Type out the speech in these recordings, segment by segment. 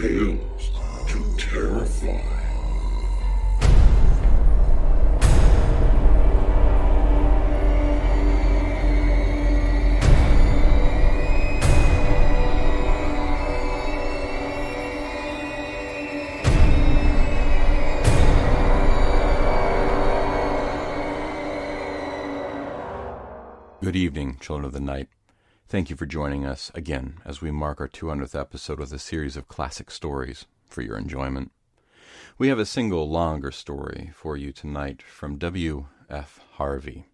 Tales to Terrify. Good evening, children of the night. Thank you for joining us again as we mark our 200th episode with a series of classic stories for your enjoyment. We have a single longer story for you tonight from W. F. Harvey.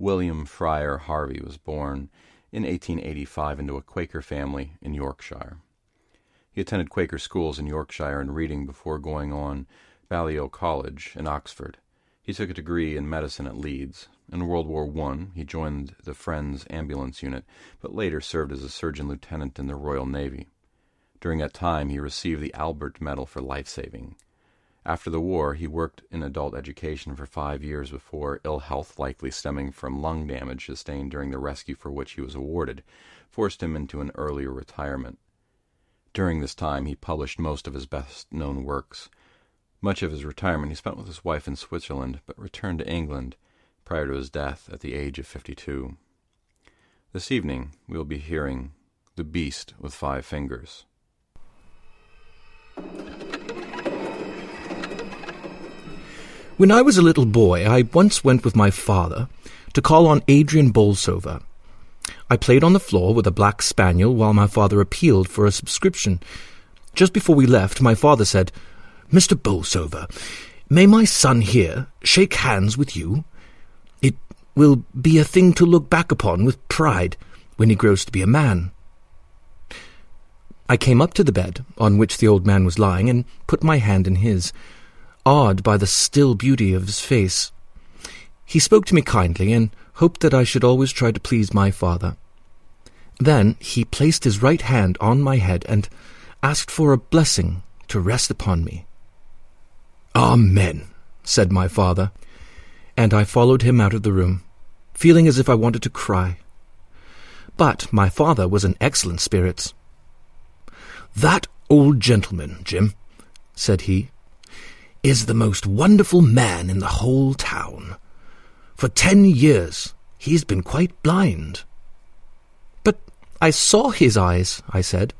William Fryer Harvey was born in 1885 into a Quaker family in Yorkshire. He attended Quaker schools in Yorkshire and Reading before going on Balliol College in Oxford. He took a degree in medicine at Leeds. In World War I, he joined the Friends Ambulance Unit, but later served as a surgeon lieutenant in the Royal Navy. During that time, he received the Albert Medal for life saving. After the war, he worked in adult education for five years before ill health, likely stemming from lung damage sustained during the rescue for which he was awarded, forced him into an earlier retirement. During this time, he published most of his best known works. Much of his retirement he spent with his wife in Switzerland, but returned to England prior to his death at the age of 52. This evening, we will be hearing The Beast with Five Fingers. When I was a little boy, I once went with my father to call on Adrian Bolsover. I played on the floor with a black spaniel while my father appealed for a subscription. Just before we left, my father said, Mr. Bolsover, may my son here shake hands with you? It will be a thing to look back upon with pride when he grows to be a man. I came up to the bed on which the old man was lying and put my hand in his, awed by the still beauty of his face. He spoke to me kindly and hoped that I should always try to please my father. Then he placed his right hand on my head and asked for a blessing to rest upon me. Amen, said my father, and I followed him out of the room, feeling as if I wanted to cry. But my father was in excellent spirits. That old gentleman, Jim, said he, is the most wonderful man in the whole town. For ten years he's been quite blind. But I saw his eyes, I said.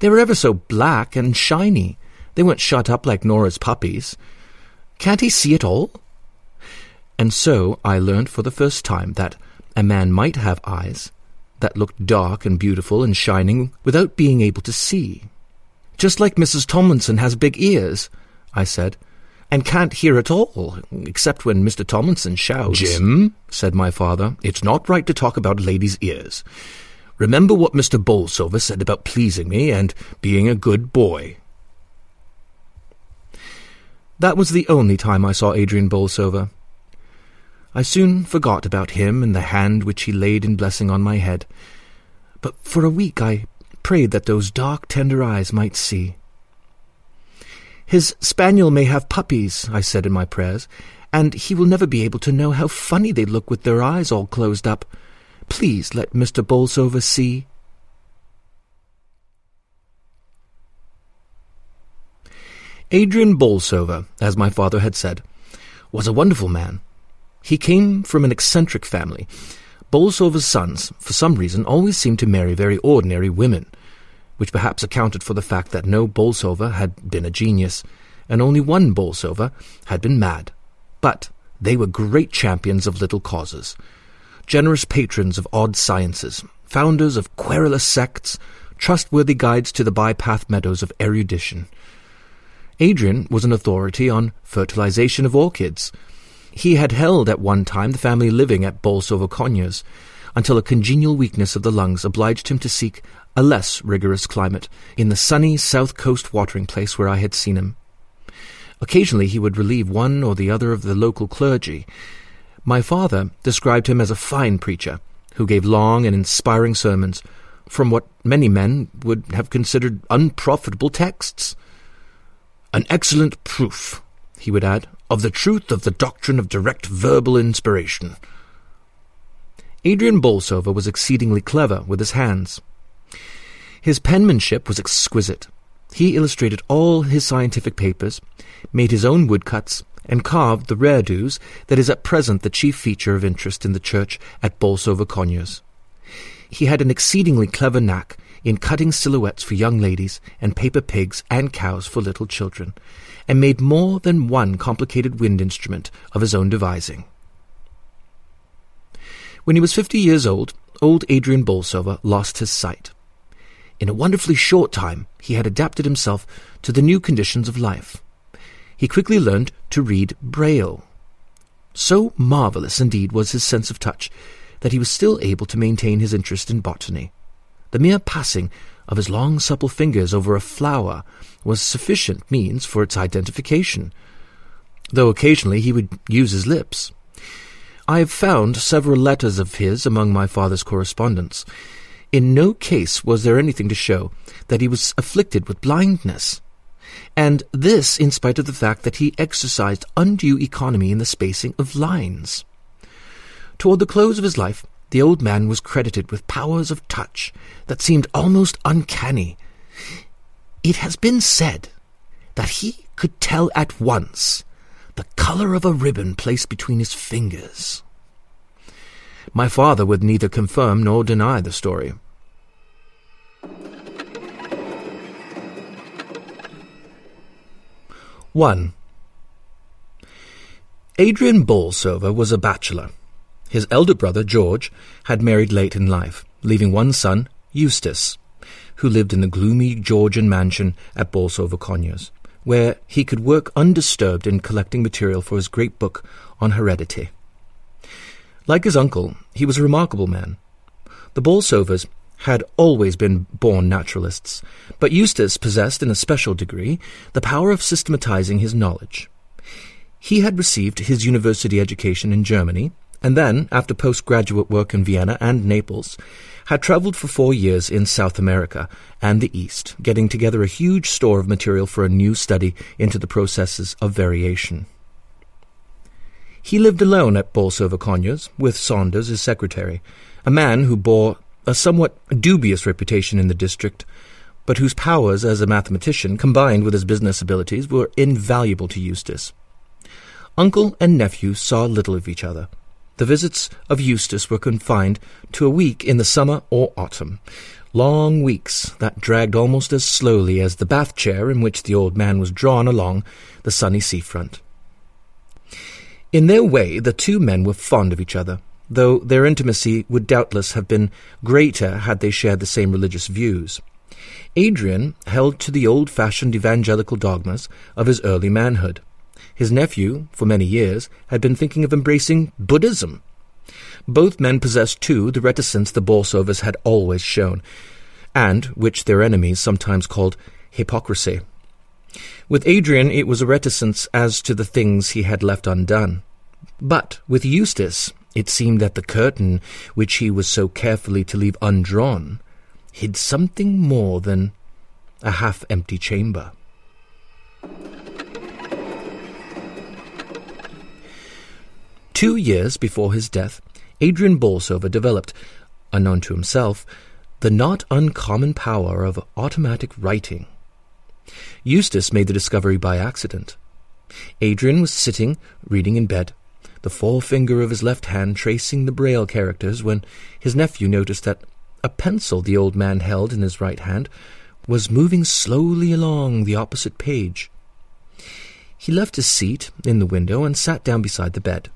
They were ever so black and shiny. They weren't shut up like Nora's puppies. Can't he see at all? And so I learned for the first time that a man might have eyes that looked dark and beautiful and shining without being able to see. Just like Mrs. Tomlinson has big ears, I said, and can't hear at all, except when Mr. Tomlinson shouts. Jim, said my father, it's not right to talk about ladies' ears. Remember what Mr. Bolsover said about pleasing me and being a good boy. That was the only time I saw Adrian Bolsover. I soon forgot about him and the hand which he laid in blessing on my head, but for a week I prayed that those dark, tender eyes might see. His spaniel may have puppies, I said in my prayers, and he will never be able to know how funny they look with their eyes all closed up. Please let Mr. Bolsover see. Adrian Bolsover, as my father had said, was a wonderful man. He came from an eccentric family. Bolsover's sons, for some reason, always seemed to marry very ordinary women, which perhaps accounted for the fact that no Bolsover had been a genius, and only one Bolsover had been mad. But they were great champions of little causes, generous patrons of odd sciences, founders of querulous sects, trustworthy guides to the bypath meadows of erudition. Adrian was an authority on fertilization of orchids. He had held at one time the family living at Bolsover Conyers, until a congenial weakness of the lungs obliged him to seek a less rigorous climate in the sunny south coast watering place where I had seen him. Occasionally he would relieve one or the other of the local clergy. My father described him as a fine preacher, who gave long and inspiring sermons from what many men would have considered unprofitable texts. An excellent proof, he would add, of the truth of the doctrine of direct verbal inspiration. Adrian Bolsover was exceedingly clever with his hands. His penmanship was exquisite. He illustrated all his scientific papers, made his own woodcuts, and carved the reredos that is at present the chief feature of interest in the church at Bolsover Conyers. He had an exceedingly clever knack in cutting silhouettes for young ladies and paper pigs and cows for little children, and made more than one complicated wind instrument of his own devising. When he was fifty years old, old Adrian Bolsover lost his sight. In a wonderfully short time, he had adapted himself to the new conditions of life. He quickly learned to read Braille. So marvelous, indeed, was his sense of touch that he was still able to maintain his interest in botany. The mere passing of his long supple fingers over a flower was sufficient means for its identification, though occasionally he would use his lips. I have found several letters of his among my father's correspondence. In no case was there anything to show that he was afflicted with blindness, and this in spite of the fact that he exercised undue economy in the spacing of lines. Toward the close of his life, the old man was credited with powers of touch that seemed almost uncanny. It has been said that he could tell at once the color of a ribbon placed between his fingers. My father would neither confirm nor deny the story. One. Adrian Bolsover was a bachelor. His elder brother, George, had married late in life, leaving one son, Eustace, who lived in the gloomy Georgian mansion at Bolsover Conyers, where he could work undisturbed in collecting material for his great book on heredity. Like his uncle, he was a remarkable man. The Bolsovers had always been born naturalists, but Eustace possessed in a special degree the power of systematizing his knowledge. He had received his university education in Germany and then, after postgraduate work in Vienna and Naples, had travelled for four years in South America and the East, getting together a huge store of material for a new study into the processes of variation. He lived alone at Bolsover Conyers, with Saunders as secretary, a man who bore a somewhat dubious reputation in the district, but whose powers as a mathematician, combined with his business abilities, were invaluable to Eustace. Uncle and nephew saw little of each other. The visits of Eustace were confined to a week in the summer or autumn, long weeks that dragged almost as slowly as the bath chair in which the old man was drawn along the sunny seafront. In their way, the two men were fond of each other, though their intimacy would doubtless have been greater had they shared the same religious views. Adrian held to the old-fashioned evangelical dogmas of his early manhood. His nephew, for many years, had been thinking of embracing Buddhism. Both men possessed, too, the reticence the Bolsovers had always shown, and which their enemies sometimes called hypocrisy. With Adrian, it was a reticence as to the things he had left undone. But with Eustace, it seemed that the curtain, which he was so carefully to leave undrawn, hid something more than a half-empty chamber. Two years before his death, Adrian Bolsover developed, unknown to himself, the not uncommon power of automatic writing. Eustace made the discovery by accident. Adrian was sitting, reading in bed, the forefinger of his left hand tracing the braille characters, when his nephew noticed that a pencil the old man held in his right hand was moving slowly along the opposite page. He left his seat in the window and sat down beside the bed.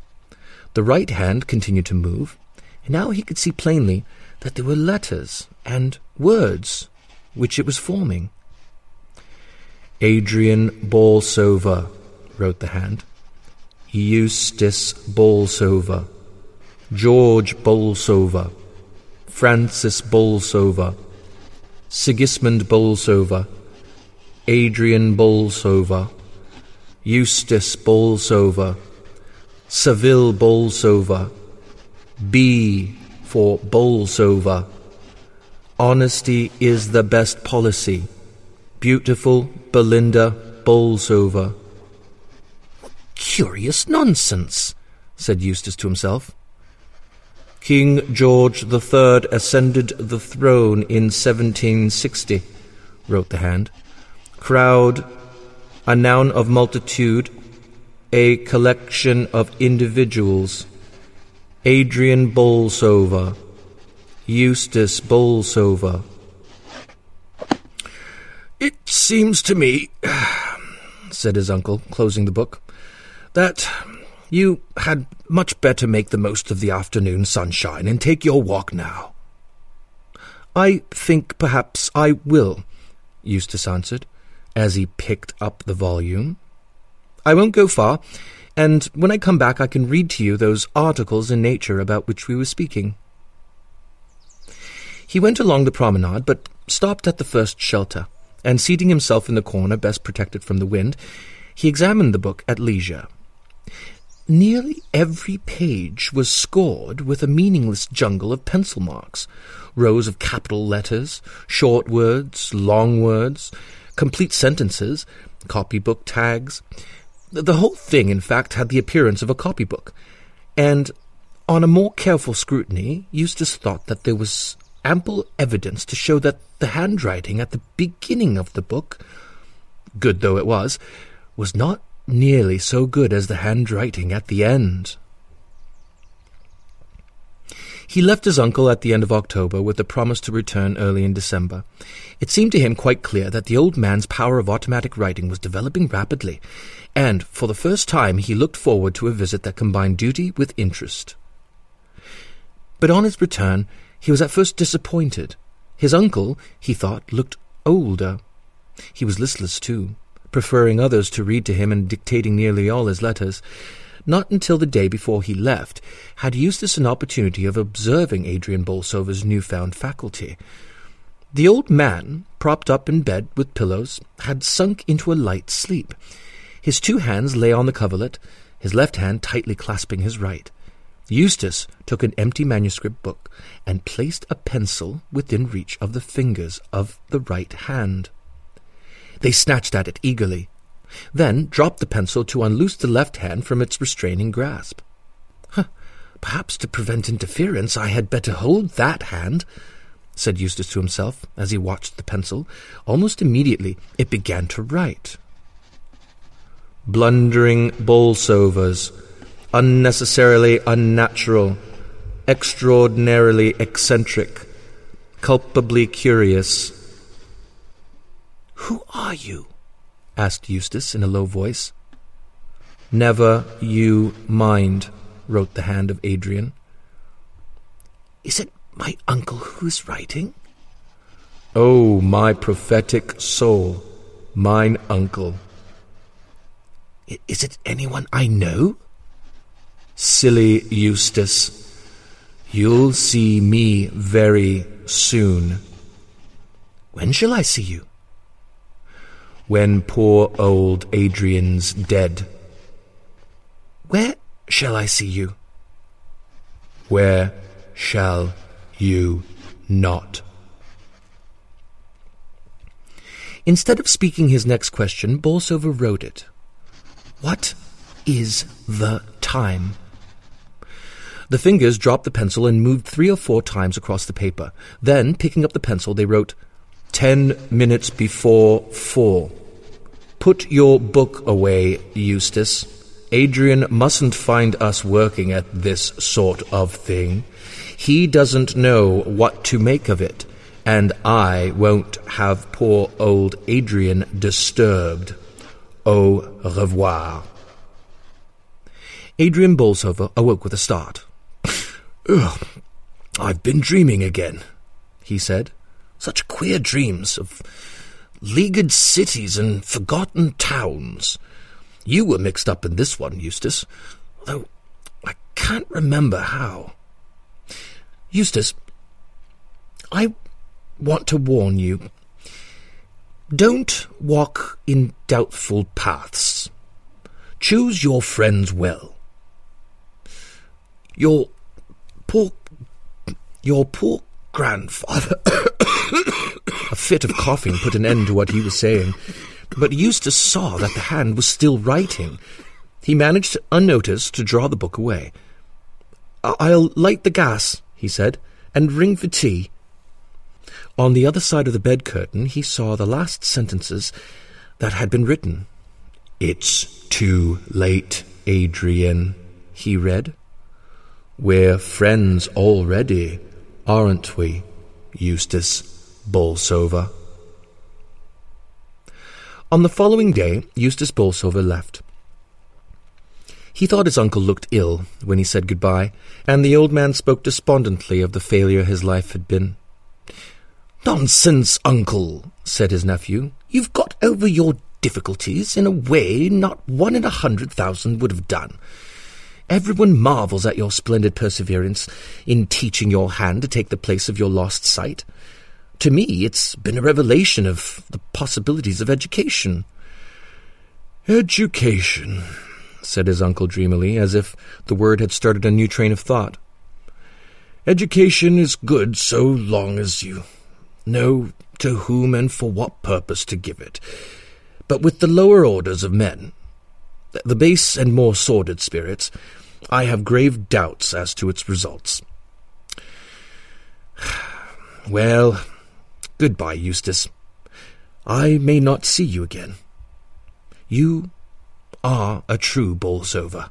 The right hand continued to move, and now he could see plainly that there were letters and words which it was forming. Adrian Bolsover, wrote the hand. Eustace Bolsover. George Bolsover. Francis Bolsover. Sigismund Bolsover. Adrian Bolsover. Eustace Bolsover. Saville Bolsover. B for Bolsover. Honesty is the best policy. Beautiful Belinda Bolsover. Curious nonsense, said Eustace to himself. King George the Third ascended the throne in 1760, wrote the hand. Crowd, a noun of multitude, a collection of individuals. Adrian Bolsover, Eustace Bolsover. It seems to me, said his uncle, closing the book, that you had much better make the most of the afternoon sunshine and take your walk now. I think perhaps I will, Eustace answered, as he picked up the volume. I won't go far, and when I come back I can read to you those articles in Nature about which we were speaking. He went along the promenade, but stopped at the first shelter, and seating himself in the corner best protected from the wind, he examined the book at leisure. Nearly every page was scored with a meaningless jungle of pencil marks, rows of capital letters, short words, long words, complete sentences, copybook tags. The whole thing, in fact, had the appearance of a copybook, and on a more careful scrutiny, Eustace thought that there was ample evidence to show that the handwriting at the beginning of the book, good though it was, was not nearly so good as the handwriting at the end. He left his uncle at the end of October with the promise to return early in December. It seemed to him quite clear that the old man's power of automatic writing was developing rapidly, and for the first time he looked forward to a visit that combined duty with interest. But on his return, he was at first disappointed. His uncle, he thought, looked older. He was listless, too, preferring others to read to him and dictating nearly all his letters. Not until the day before he left had Eustace an opportunity of observing Adrian Bolsover's newfound faculty. The old man, propped up in bed with pillows, had sunk into a light sleep. His two hands lay on the coverlet, his left hand tightly clasping his right. Eustace took an empty manuscript book and placed a pencil within reach of the fingers of the right hand. They snatched at it eagerly then dropped the pencil to unloose the left hand from its restraining grasp. Huh, perhaps to prevent interference I had better hold that hand, said Eustace to himself as he watched the pencil. Almost immediately it began to write. Blundering Bolsovers, unnecessarily unnatural, extraordinarily eccentric, culpably curious. Who are you? asked Eustace in a low voice. Never you mind, wrote the hand of Adrian. Is it my uncle who is writing? Oh, my prophetic soul, mine uncle. Is it anyone I know? Silly Eustace, you'll see me very soon. When shall I see you? when poor old Adrian's dead. Where shall I see you? Where shall you not? Instead of speaking his next question, Bolsover wrote it. What is the time? The fingers dropped the pencil and moved three or four times across the paper. Then, picking up the pencil, they wrote, Ten minutes before four. Put your book away, Eustace. Adrian mustn't find us working at this sort of thing. He doesn't know what to make of it, and I won't have poor old Adrian disturbed. Au revoir. Adrian Bolsover awoke with a start. Ugh, I've been dreaming again, he said. Such queer dreams of leaguered cities and forgotten towns. You were mixed up in this one, Eustace, though I can't remember how. Eustace, I want to warn you. Don't walk in doubtful paths. Choose your friends well. Your poor, your poor grandfather. a fit of coughing put an end to what he was saying, but Eustace saw that the hand was still writing. He managed, unnoticed, to draw the book away. I'll light the gas, he said, and ring for tea. On the other side of the bed curtain, he saw the last sentences that had been written. It's too late, Adrian, he read. We're friends already, aren't we, Eustace Bolsover? On the following day, Eustace Bolsover left. He thought his uncle looked ill when he said goodbye, and the old man spoke despondently of the failure his life had been. Nonsense, uncle, said his nephew. You've got over your difficulties in a way not one in a hundred thousand would have done. Everyone marvels at your splendid perseverance in teaching your hand to take the place of your lost sight. To me, it's been a revelation of the possibilities of education. Education, said his uncle dreamily, as if the word had started a new train of thought. Education is good so long as you know to whom and for what purpose to give it. But with the lower orders of men, the base and more sordid spirits, I have grave doubts as to its results. Well, goodbye, Eustace. I may not see you again. You are a true Bolsover,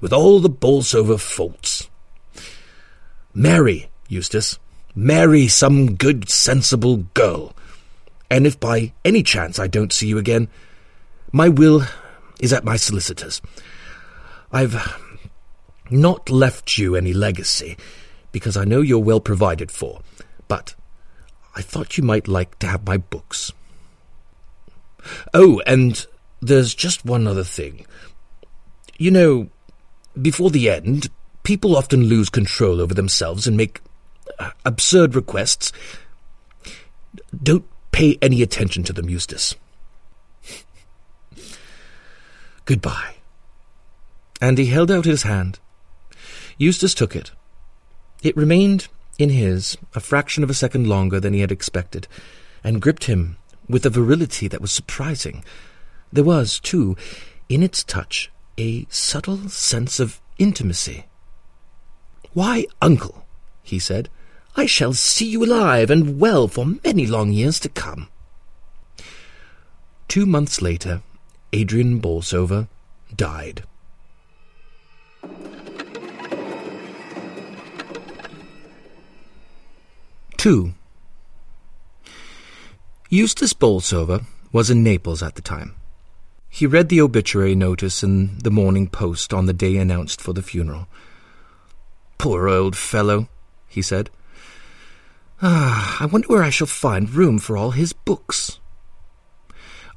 with all the Bolsover faults. Marry, Eustace. Marry some good, sensible girl. And if by any chance I don't see you again, my will is at my solicitor's. I've not left you any legacy, because I know you're well provided for, but I thought you might like to have my books. Oh, and there's just one other thing. You know, before the end, people often lose control over themselves and make absurd requests. Don't pay any attention to them, Eustace. Goodbye. And he held out his hand. Eustace took it. It remained in his a fraction of a second longer than he had expected, and gripped him with a virility that was surprising. There was, too, in its touch, a subtle sense of intimacy. Why, uncle, he said, I shall see you alive and well for many long years to come. Two months later, Adrian Bolsover died. 2. Eustace Bolsover was in Naples at the time. He read the obituary notice in the Morning Post on the day announced for the funeral. Poor old fellow, he said. Ah, I wonder where I shall find room for all his books.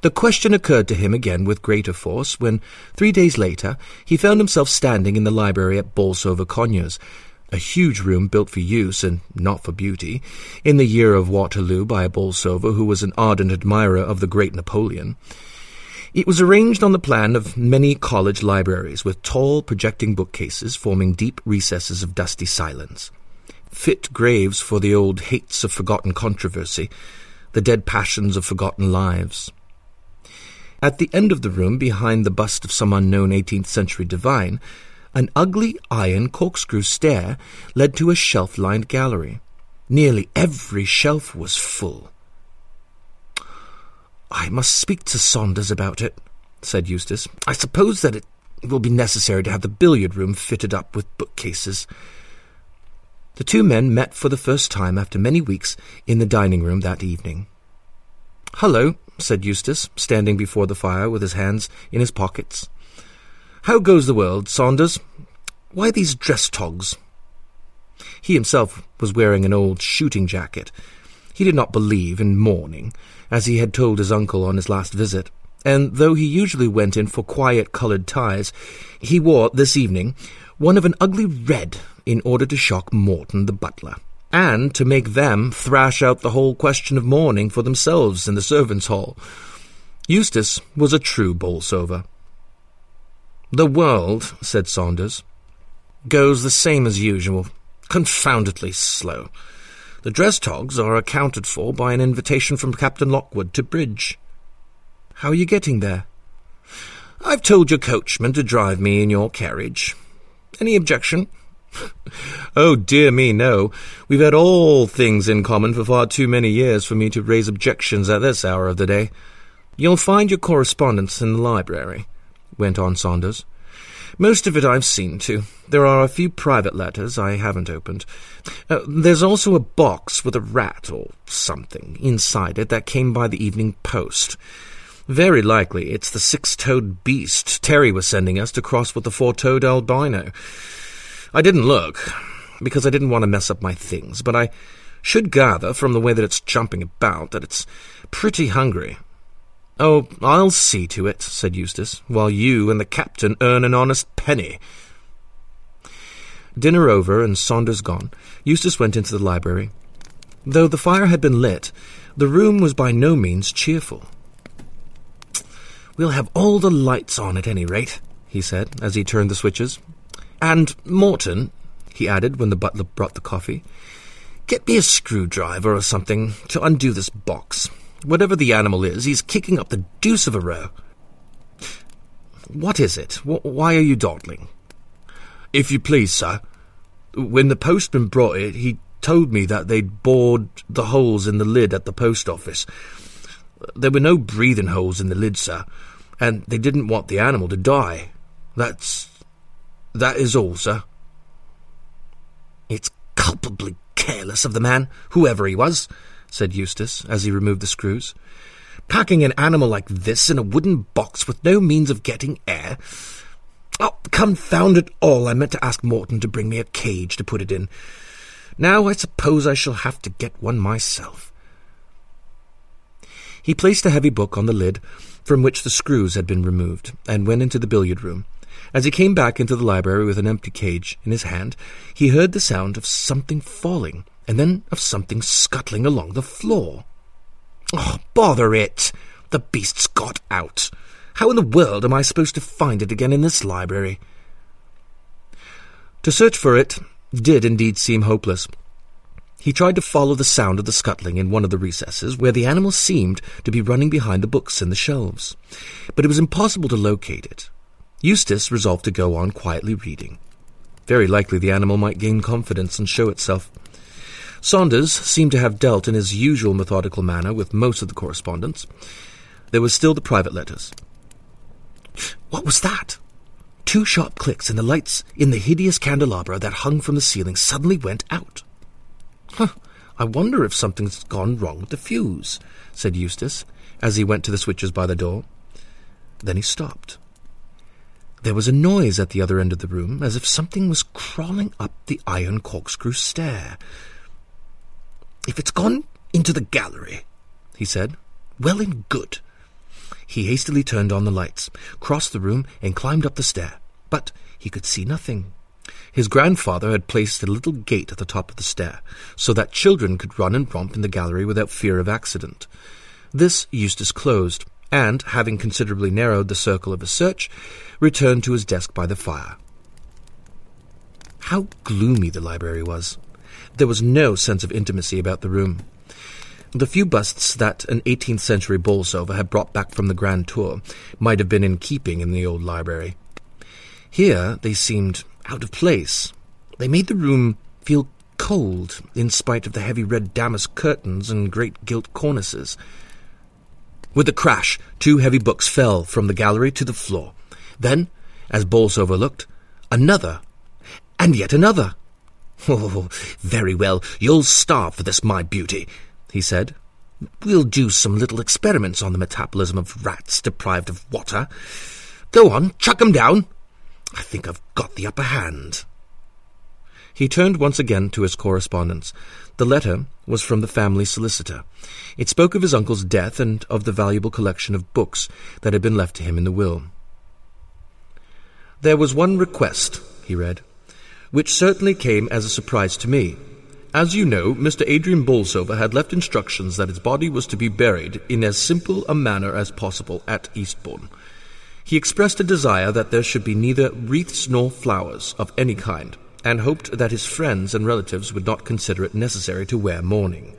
The question occurred to him again with greater force when, three days later, he found himself standing in the library at Bolsover Conyers, a huge room built for use and not for beauty, in the year of Waterloo by a Bolsover who was an ardent admirer of the great Napoleon. It was arranged on the plan of many college libraries, with tall, projecting bookcases forming deep recesses of dusty silence. Fit graves for the old hates of forgotten controversy, the dead passions of forgotten lives. At the end of the room, behind the bust of some unknown eighteenth century divine, An ugly iron corkscrew stair led to a shelf lined gallery. Nearly every shelf was full. I must speak to Saunders about it, said Eustace. I suppose that it will be necessary to have the billiard room fitted up with bookcases. The two men met for the first time after many weeks in the dining room that evening. Hullo, said Eustace, standing before the fire with his hands in his pockets. How goes the world, Saunders? Why these dress togs? He himself was wearing an old shooting jacket. He did not believe in mourning, as he had told his uncle on his last visit, and though he usually went in for quiet-coloured ties, he wore, this evening, one of an ugly red in order to shock Morton the butler, and to make them thrash out the whole question of mourning for themselves in the servants' hall. Eustace was a true Bolsover. The world, said Saunders, goes the same as usual, confoundedly slow. The dress togs are accounted for by an invitation from Captain Lockwood to bridge. How are you getting there? I've told your coachman to drive me in your carriage. Any objection? oh, dear me, no. We've had all things in common for far too many years for me to raise objections at this hour of the day. You'll find your correspondence in the library, went on Saunders. Most of it I've seen to. There are a few private letters I haven't opened. Uh, there's also a box with a rat or something inside it that came by the evening post. Very likely it's the six-toed beast Terry was sending us to cross with the four-toed albino. I didn't look, because I didn't want to mess up my things, but I should gather from the way that it's jumping about that it's pretty hungry. Oh, I'll see to it, said Eustace, while you and the captain earn an honest penny. Dinner over and Saunders gone, Eustace went into the library. Though the fire had been lit, the room was by no means cheerful. We'll have all the lights on at any rate, he said, as he turned the switches. And, Morton, he added when the butler brought the coffee, get me a screwdriver or something to undo this box. Whatever the animal is, he's kicking up the deuce of a row. What is it? why are you dawdling? If you please, sir. When the postman brought it, he told me that they'd bored the holes in the lid at the post office. There were no breathing holes in the lid, sir, and they didn't want the animal to die. That's... that is all, sir. It's culpably careless of the man, whoever he was, said Eustace, as he removed the screws. Packing an animal like this in a wooden box with no means of getting air. Oh, confound it all, I meant to ask Morton to bring me a cage to put it in. Now I suppose I shall have to get one myself. He placed a heavy book on the lid, from which the screws had been removed, and went into the billiard room. As he came back into the library with an empty cage in his hand, he heard the sound of something falling, and then of something scuttling along the floor. Oh, bother it! The beast's got out. How in the world am I supposed to find it again in this library? To search for it did indeed seem hopeless. He tried to follow the sound of the scuttling in one of the recesses, where the animal seemed to be running behind the books in the shelves, but it was impossible to locate it. Eustace resolved to go on quietly reading. Very likely the animal might gain confidence and show itself. Saunders seemed to have dealt in his usual methodical manner with most of the correspondence. There was still the private letters. What was that? Two sharp clicks, and the lights in the hideous candelabra that hung from the ceiling suddenly went out. Huh, I wonder if something's gone wrong with the fuse, said Eustace, as he went to the switches by the door. Then he stopped. There was a noise at the other end of the room, as if something was crawling up the iron corkscrew stair. If it's gone into the gallery, he said, well and good. He hastily turned on the lights, crossed the room, and climbed up the stair. But he could see nothing. His grandfather had placed a little gate at the top of the stair, so that children could run and romp in the gallery without fear of accident. This Eustace closed, and, having considerably narrowed the circle of his search, returned to his desk by the fire. How gloomy the library was! There was no sense of intimacy about the room. The few busts that an 18th century Bolsover had brought back from the Grand Tour might have been in keeping in the old library. Here they seemed out of place. They made the room feel cold, in spite of the heavy red damask curtains and great gilt cornices. With a crash, two heavy books fell from the gallery to the floor. Then, as Bolsover looked, another, and yet another. Oh, very well, you'll starve for this, my beauty, he said. We'll do some little experiments on the metabolism of rats deprived of water. Go on, chuck 'em down. I think I've got the upper hand. He turned once again to his correspondence. The letter was from the family solicitor. It spoke of his uncle's death and of the valuable collection of books that had been left to him in the will. There was one request, he read, which certainly came as a surprise to me. As you know, Mr. Adrian Bolsover had left instructions that his body was to be buried in as simple a manner as possible at Eastbourne. He expressed a desire that there should be neither wreaths nor flowers of any kind, and hoped that his friends and relatives would not consider it necessary to wear mourning.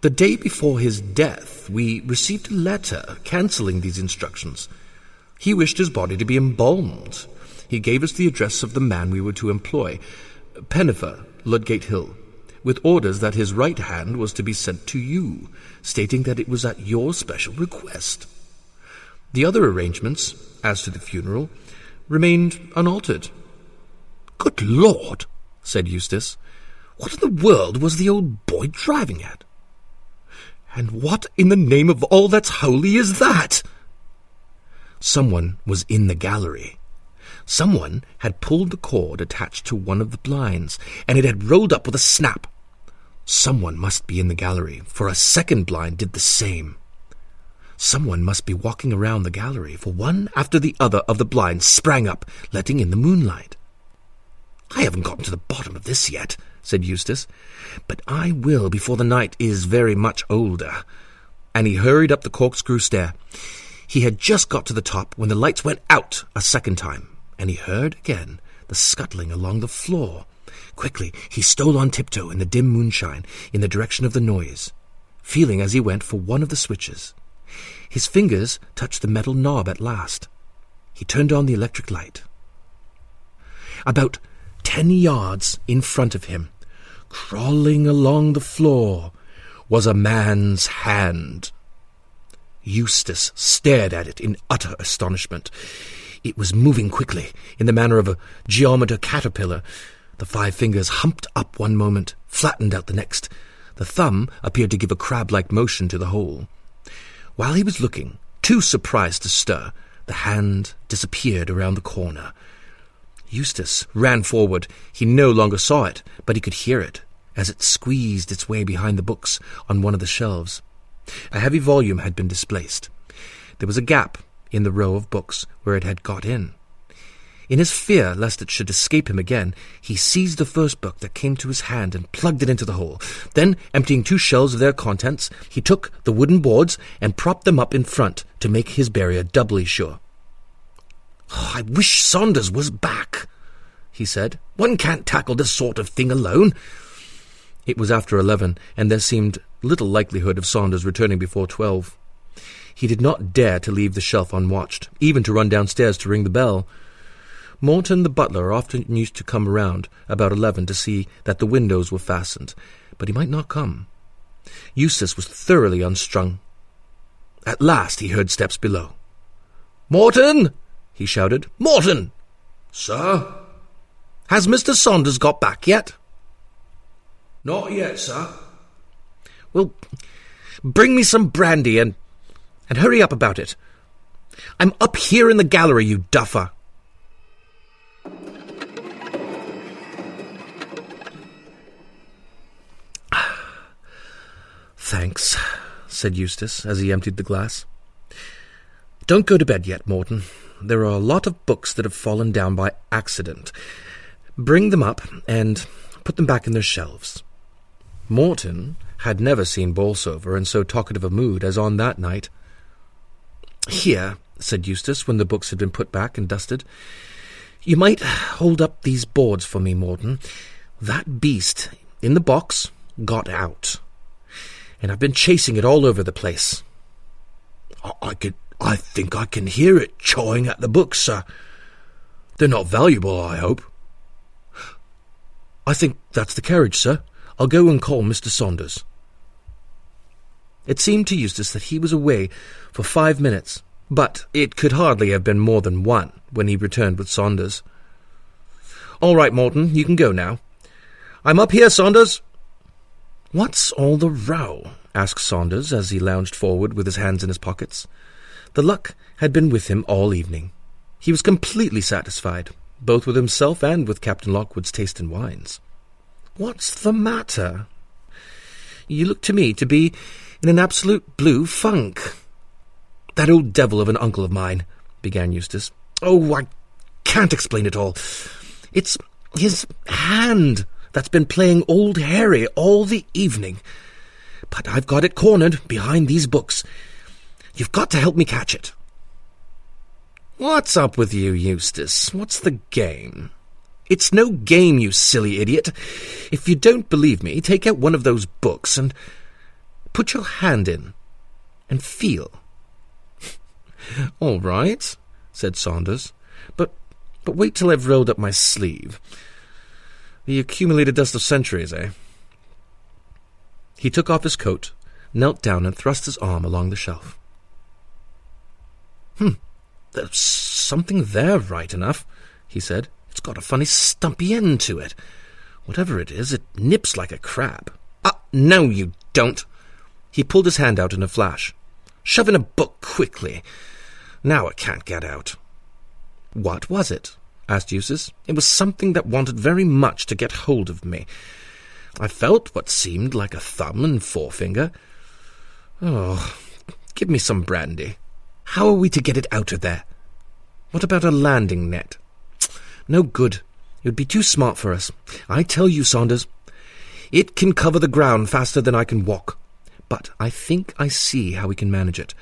The day before his death, we received a letter cancelling these instructions. He wished his body to be embalmed. He gave us the address of the man we were to employ, Pennifer, Ludgate Hill, with orders that his right hand was to be sent to you, stating that it was at your special request. The other arrangements, as to the funeral, remained unaltered. Good Lord, said Eustace, what in the world was the old boy driving at? And what in the name of all that's holy is that? Someone was in the gallery. Someone had pulled the cord attached to one of the blinds, and it had rolled up with a snap. Someone must be in the gallery, for a second blind did the same. Someone must be walking around the gallery, for one after the other of the blinds sprang up, letting in the moonlight. I haven't gotten to the bottom of this yet, said Eustace, but I will before the night is very much older. And he hurried up the corkscrew stair. He had just got to the top when the lights went out a second time, and he heard again the scuttling along the floor. Quickly he stole on tiptoe in the dim moonshine in the direction of the noise, feeling as he went for one of the switches. His fingers touched the metal knob at last. He turned on the electric light. About ten yards in front of him, crawling along the floor, was a man's hand. Eustace stared at it in utter astonishment. It was moving quickly, in the manner of a geometer caterpillar. The five fingers humped up one moment, flattened out the next. The thumb appeared to give a crab-like motion to the whole. While he was looking, too surprised to stir, the hand disappeared around the corner. Eustace ran forward. He no longer saw it, but he could hear it as it squeezed its way behind the books on one of the shelves. A heavy volume had been displaced. There was a gap in the row of books where it had got in. In his fear lest it should escape him again, he seized the first book that came to his hand and plugged it into the hole. Then, emptying two shelves of their contents, he took the wooden boards and propped them up in front to make his barrier doubly sure. Oh, I wish Saunders was back, he said. One can't tackle this sort of thing alone. It was after eleven, and there seemed little likelihood of Saunders returning before twelve. He did not dare to leave the shelf unwatched, even to run downstairs to ring the bell. Morton the butler often used to come round about eleven to see that the windows were fastened, but he might not come. Eustace was thoroughly unstrung. At last he heard steps below. Morton! he shouted. Morton! Sir? Has Mr. Saunders got back yet? Not yet, sir. Well, bring me some brandy and and hurry up about it. I'm up here in the gallery, you duffer. Thanks, said Eustace as he emptied the glass. Don't go to bed yet, Morton. There are a lot of books that have fallen down by accident. Bring them up and put them back in their shelves. Morton had never seen Bolsover in so talkative a mood as on that night. Here, said Eustace, when the books had been put back and dusted, you might hold up these boards for me, Morton. That beast in the box got out, and I've been chasing it all over the place. I, I could, I think I can hear it chawing at the books, sir. They're not valuable, I hope. I think that's the carriage, sir. I'll go and call Mr. Saunders. It seemed to Eustace that he was away for five minutes, but it could hardly have been more than one when he returned with Saunders. All right, Morton, you can go now. I'm up here, Saunders. What's all the row? asked Saunders as he lounged forward with his hands in his pockets. The luck had been with him all evening. He was completely satisfied, both with himself and with Captain Lockwood's taste in wines. What's the matter? You look to me to be in an absolute blue funk. That old devil of an uncle of mine, began Eustace. Oh, I can't explain it all. It's his hand that's been playing Old Harry all the evening. But I've got it cornered behind these books. You've got to help me catch it. What's up with you, Eustace? What's the game? It's no game, you silly idiot. If you don't believe me, take out one of those books and put your hand in and feel. All right, said Saunders, but but wait till I've rolled up my sleeve. The accumulated dust of centuries, eh? He took off his coat, knelt down, and thrust his arm along the shelf. Hmm, there's something there, right enough, he said. It's got a funny stumpy end to it. Whatever it is, it nips like a crab. Ah, no, you don't. He pulled his hand out in a flash. Shove in a book quickly. Now it can't get out. What was it? Asked Eustace. It was something that wanted very much to get hold of me. I felt what seemed like a thumb and forefinger. Oh, give me some brandy. How are we to get it out of there? What about a landing net? No good. It would be too smart for us. I tell you, Saunders, it can cover the ground faster than I can walk. But I think I see how we can manage it.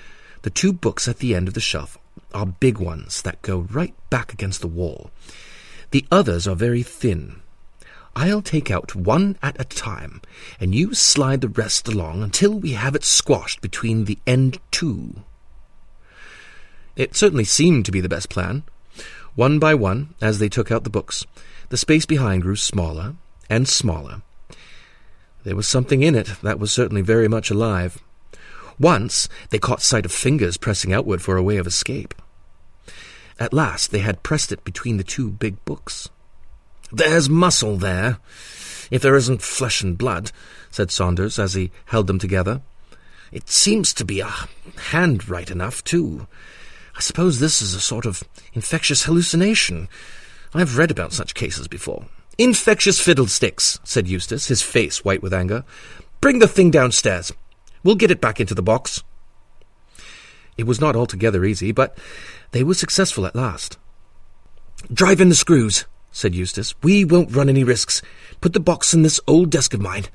The two books at the end of the shelf are big ones that go right back against the wall. The others are very thin. I'll take out one at a time, and you slide the rest along until we have it squashed between the end two. It certainly seemed to be the best plan. One by one, as they took out the books, the space behind grew smaller and smaller. There was something in it that was certainly very much alive. Once they caught sight of fingers pressing outward for a way of escape. At last they had pressed it between the two big books. There's muscle there, if there isn't flesh and blood, said Saunders as he held them together. It seems to be a hand right enough, too. I suppose this is a sort of infectious hallucination. I've read about such cases before. Infectious fiddlesticks, said Eustace, his face white with anger. Bring the thing downstairs. We'll get it back into the box. It was not altogether easy, but they were successful at last. Drive in the screws, said Eustace. We won't run any risks. Put the box in this old desk of mine.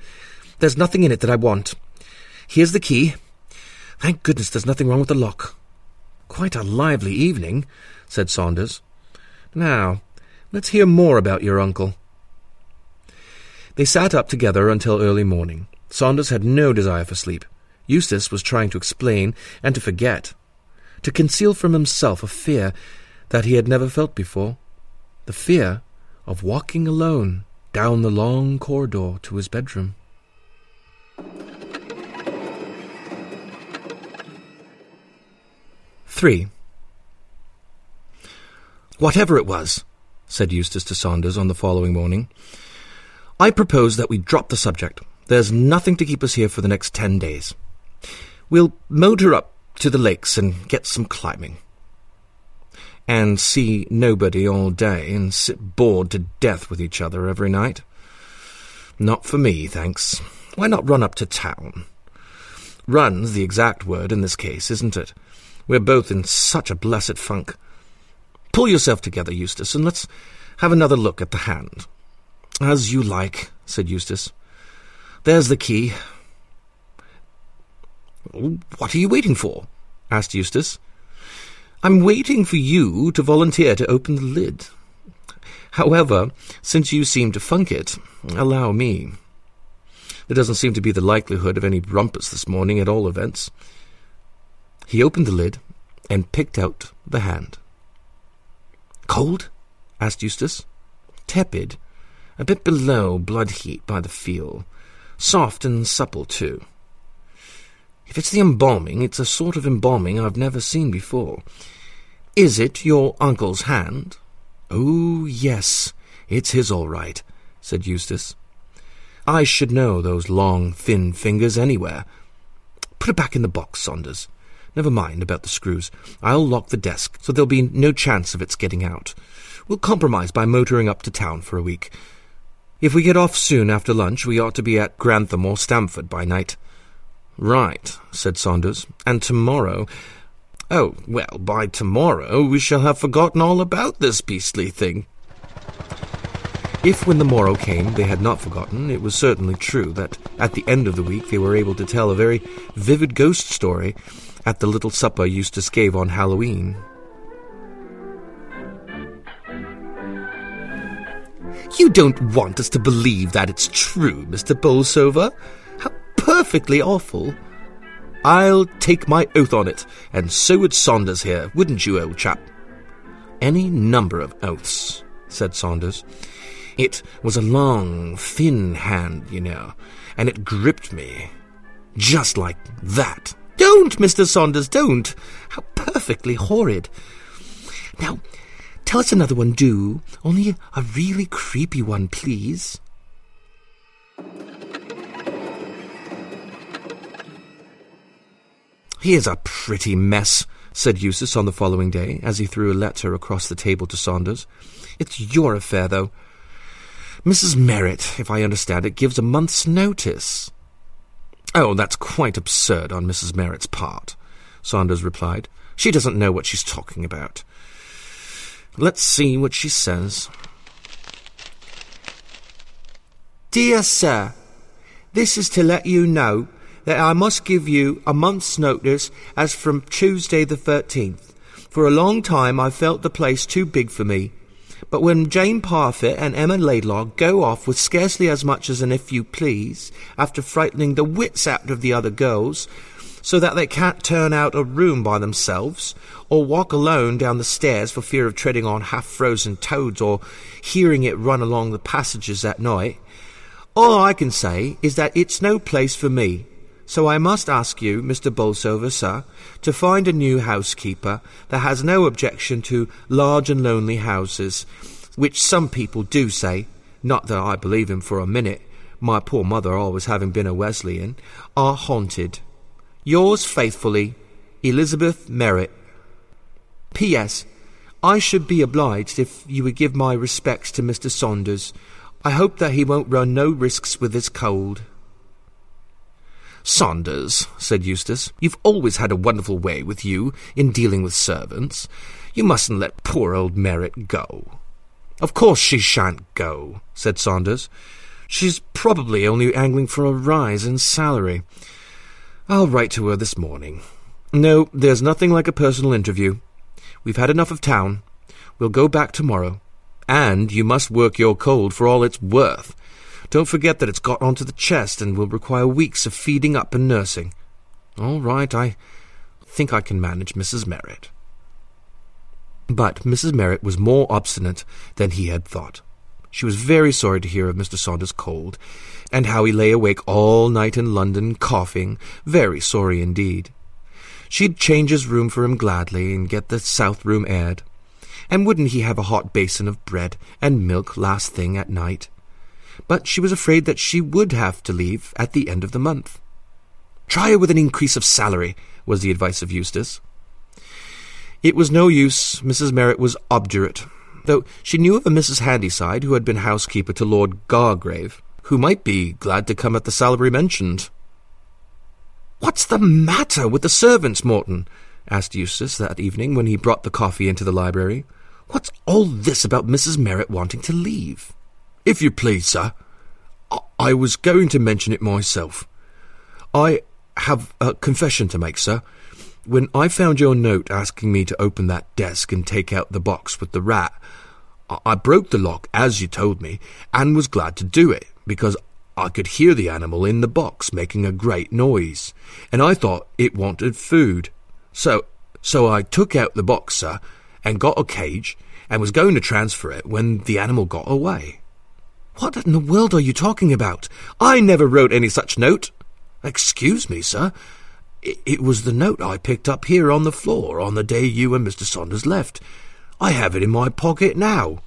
There's nothing in it that I want. Here's the key. Thank goodness there's nothing wrong with the lock. Quite a lively evening, said Saunders. Now, let's hear more about your uncle. They sat up together until early morning. Saunders had no desire for sleep. Eustace was trying to explain and to forget, to conceal from himself a fear that he had never felt before, the fear of walking alone down the long corridor to his bedroom. Three. Whatever it was, said Eustace to Saunders on the following morning, I propose that we drop the subject. There's nothing to keep us here for the next ten days. We'll motor up to the lakes and get some climbing. And see nobody all day and sit bored to death with each other every night. Not for me, thanks. Why not run up to town? Run's the exact word in this case, isn't it? We're both in such a blessed funk. Pull yourself together, Eustace, and let's have another look at the hand. As you like, said Eustace. There's the key. What are you waiting for? asked Eustace. I'm waiting for you to volunteer to open the lid. However, since you seem to funk it, allow me. There doesn't seem to be the likelihood of any rumpus this morning, at all events. He opened the lid and picked out the hand. Cold? asked Eustace. Tepid, a bit below blood heat by the feel. Soft and supple, too. If it's the embalming, it's a sort of embalming I've never seen before. Is it your uncle's hand? Oh, yes, it's his all right, said Eustace. I should know those long, thin fingers anywhere. Put it back in the box, Saunders. Never mind about the screws. I'll lock the desk, so there'll be no chance of its getting out. We'll compromise by motoring up to town for a week. If we get off soon after lunch, we ought to be at Grantham or Stamford by night. Right, said Saunders. And tomorrow... Oh, well, by tomorrow we shall have forgotten all about this beastly thing. If when the morrow came they had not forgotten, it was certainly true that at the end of the week they were able to tell a very vivid ghost story at the little supper Eustace gave on Halloween. You don't want us to believe that it's true, Mr. Borlsover? Perfectly awful. I'll take my oath on it, and so would Saunders here, wouldn't you, old chap? Any number of oaths, said Saunders. It was a long, thin hand, you know, and it gripped me. Just like that. Don't, Mr. Saunders, don't. How perfectly horrid. Now, tell us another one, do. Only a really creepy one, please. Here's a pretty mess, said Eustace on the following day, as he threw a letter across the table to Saunders. It's your affair, though. Mrs. Merritt, if I understand it, gives a month's notice. Oh, that's quite absurd on Mrs. Merritt's part, Saunders replied. She doesn't know what she's talking about. Let's see what she says. Dear Sir, this is to let you know that I must give you a month's notice as from Tuesday the 13th. For a long time I felt the place too big for me. But when Jane Parfitt and Emma Laidlaw go off with scarcely as much as an if you please, after frightening the wits out of the other girls, so that they can't turn out a room by themselves, or walk alone down the stairs for fear of treading on half-frozen toads, or hearing it run along the passages at night, all I can say is that it's no place for me, so I must ask you, Mr. Borlsover, sir, to find a new housekeeper that has no objection to large and lonely houses, which some people do say, not that I believe him for a minute, my poor mother always having been a Wesleyan, are haunted. Yours faithfully, Elizabeth Merritt. P.S. I should be obliged if you would give my respects to Mr. Saunders. I hope that he won't run no risks with his cold. Saunders, said Eustace, you've always had a wonderful way with you in dealing with servants. You mustn't let poor old Merritt go. Of course she shan't go, said Saunders. She's probably only angling for a rise in salary. I'll write to her this morning. No, there's nothing like a personal interview. We've had enough of town. We'll go back tomorrow. And you must work your cold for all it's worth. Don't forget that it's got onto the chest and will require weeks of feeding up and nursing. All right, I think I can manage Mrs. Merritt. But Mrs. Merritt was more obstinate than he had thought. She was very sorry to hear of Mr. Saunders' cold, and how he lay awake all night in London coughing, very sorry indeed. She'd change his room for him gladly, and get the south room aired. And wouldn't he have a hot basin of bread and milk last thing at night? But she was afraid that she would have to leave at the end of the month. Try her with an increase of salary, was the advice of Eustace. It was no use. Mrs. Merritt was obdurate, though she knew of a Mrs. Handyside who had been housekeeper to Lord Gargrave, who might be glad to come at the salary mentioned. What's the matter with the servants, Morton? asked Eustace that evening when he brought the coffee into the library. What's all this about Mrs. Merritt wanting to leave? If you please, sir, I was going to mention it myself. I have a confession to make, sir. When I found your note asking me to open that desk and take out the box with the rat, I broke the lock, as you told me, and was glad to do it, because I could hear the animal in the box making a great noise, and I thought it wanted food. So, so I took out the box, sir, and got a cage, and was going to transfer it when the animal got away. What in the world are you talking about? I never wrote any such note. Excuse me, sir. It, it was the note I picked up here on the floor on the day you and Mr. Saunders left. I have it in my pocket now.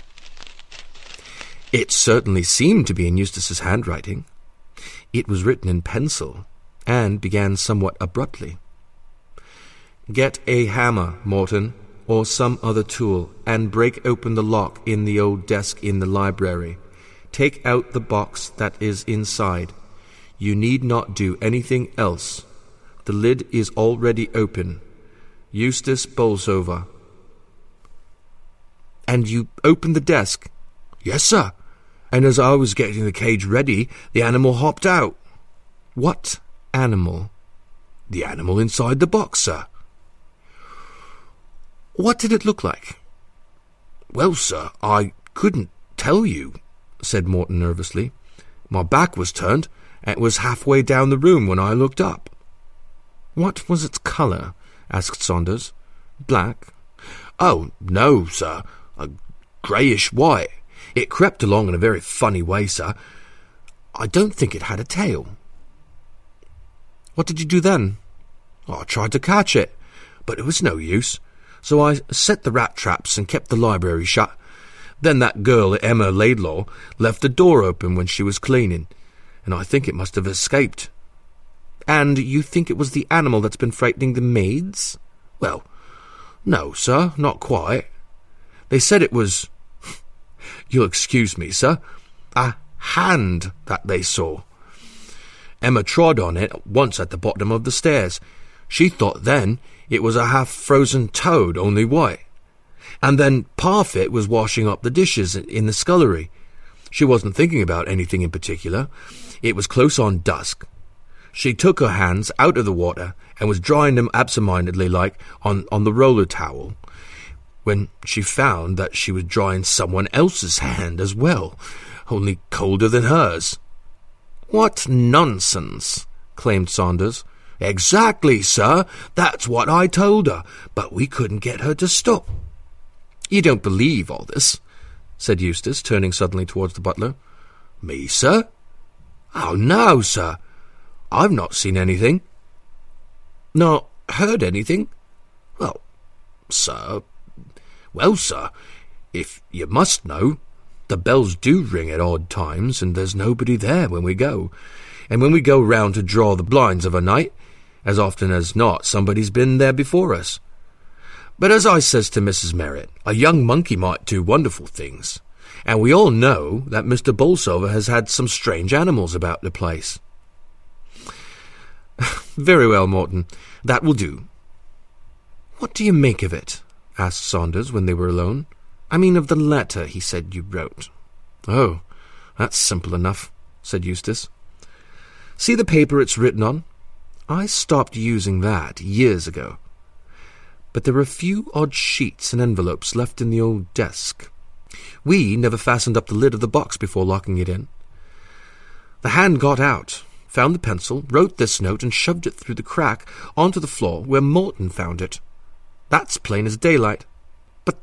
It certainly seemed to be in Eustace's handwriting. It was written in pencil, and began somewhat abruptly. Get a hammer, Morton, or some other tool, and break open the lock in the old desk in the library. Take out the box that is inside. You need not do anything else. The lid is already open. Eustace Borlsover. And you opened the desk? Yes, sir. And as I was getting the cage ready, the animal hopped out. What animal? The animal inside the box, sir. What did it look like? Well, sir, I couldn't tell you, said Morton nervously. My back was turned, and it was halfway down the room when I looked up. What was its colour? asked Saunders. Black? Oh, no, sir. A greyish white. It crept along in a very funny way, sir. I don't think it had a tail. What did you do then? Oh, I tried to catch it, but it was no use. So I set the rat traps and kept the library shut. Then that girl, Emma Laidlaw, left the door open when she was cleaning, and I think it must have escaped. And you think it was the animal that's been frightening the maids? Well, no, sir, not quite. They said it was. You'll excuse me, sir. A hand that they saw. Emma trod on it once at the bottom of the stairs. She thought then it was a half frozen toad, only white. And then Parfit was washing up the dishes in the scullery. She wasn't thinking about anything in particular. It was close on dusk. She took her hands out of the water and was drying them absent-mindedly like on, on the roller towel when she found that she was drying someone else's hand as well, only colder than hers. What nonsense! claimed Saunders. Exactly, sir. That's what I told her, but we couldn't get her to stop. You don't believe all this, said Eustace, turning suddenly towards the butler. Me, sir? Oh, no, sir. I've not seen anything. Not heard anything? Well, sir. Well, sir, if you must know, the bells do ring at odd times, and there's nobody there when we go. And when we go round to draw the blinds of a night, as often as not somebody's been there before us. But as I says to Mrs. Merritt, a young monkey might do wonderful things, and we all know that Mr. Borlsover has had some strange animals about the place. Very well, Morton. That will do. What do you make of it? asked Saunders when they were alone. I mean of the letter he said you wrote. Oh, that's simple enough, said Eustace. See the paper it's written on? I stopped using that years ago. But there are a few odd sheets and envelopes left in the old desk. We never fastened up the lid of the box before locking it in. The hand got out, found the pencil, wrote this note, and shoved it through the crack onto the floor where Morton found it. That's plain as daylight. But,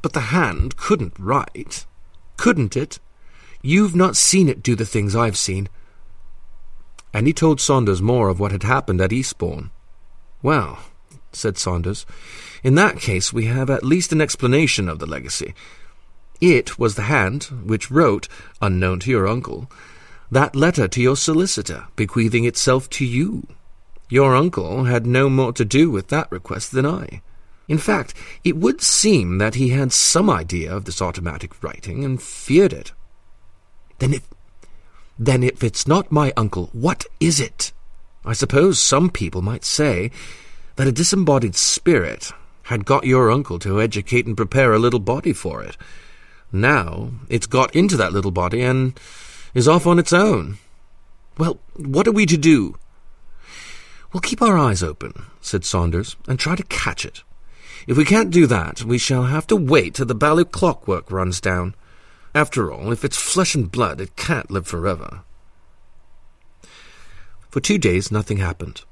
but the hand couldn't write. Couldn't it? You've not seen it do the things I've seen. And he told Saunders more of what had happened at Eastbourne. Well, said Saunders, in that case we have at least an explanation of the legacy. It was the hand which wrote, unknown to your uncle, that letter to your solicitor, bequeathing itself to you. Your uncle had no more to do with that request than I. In fact, it would seem that he had some idea of this automatic writing and feared it. Then if, then if it's not my uncle, what is it? I suppose some people might say that a disembodied spirit had got your uncle to educate and prepare a little body for it. Now it's got into that little body and is off on its own. Well, what are we to do? We'll keep our eyes open, said Saunders, and try to catch it. If we can't do that, we shall have to wait till the Bailey clockwork runs down. After all, if it's flesh and blood, it can't live forever. For two days nothing happened.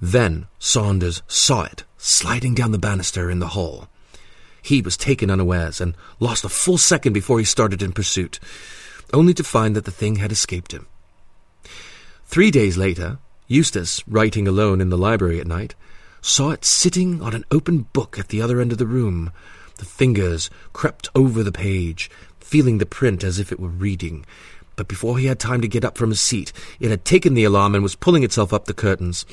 Then Saunders saw it sliding down the banister in the hall. He was taken unawares and lost a full second before he started in pursuit, only to find that the thing had escaped him. Three days later, Eustace, writing alone in the library at night, saw it sitting on an open book at the other end of the room. The fingers crept over the page, feeling the print as if it were reading. But before he had time to get up from his seat, it had taken the alarm and was pulling itself up the curtains.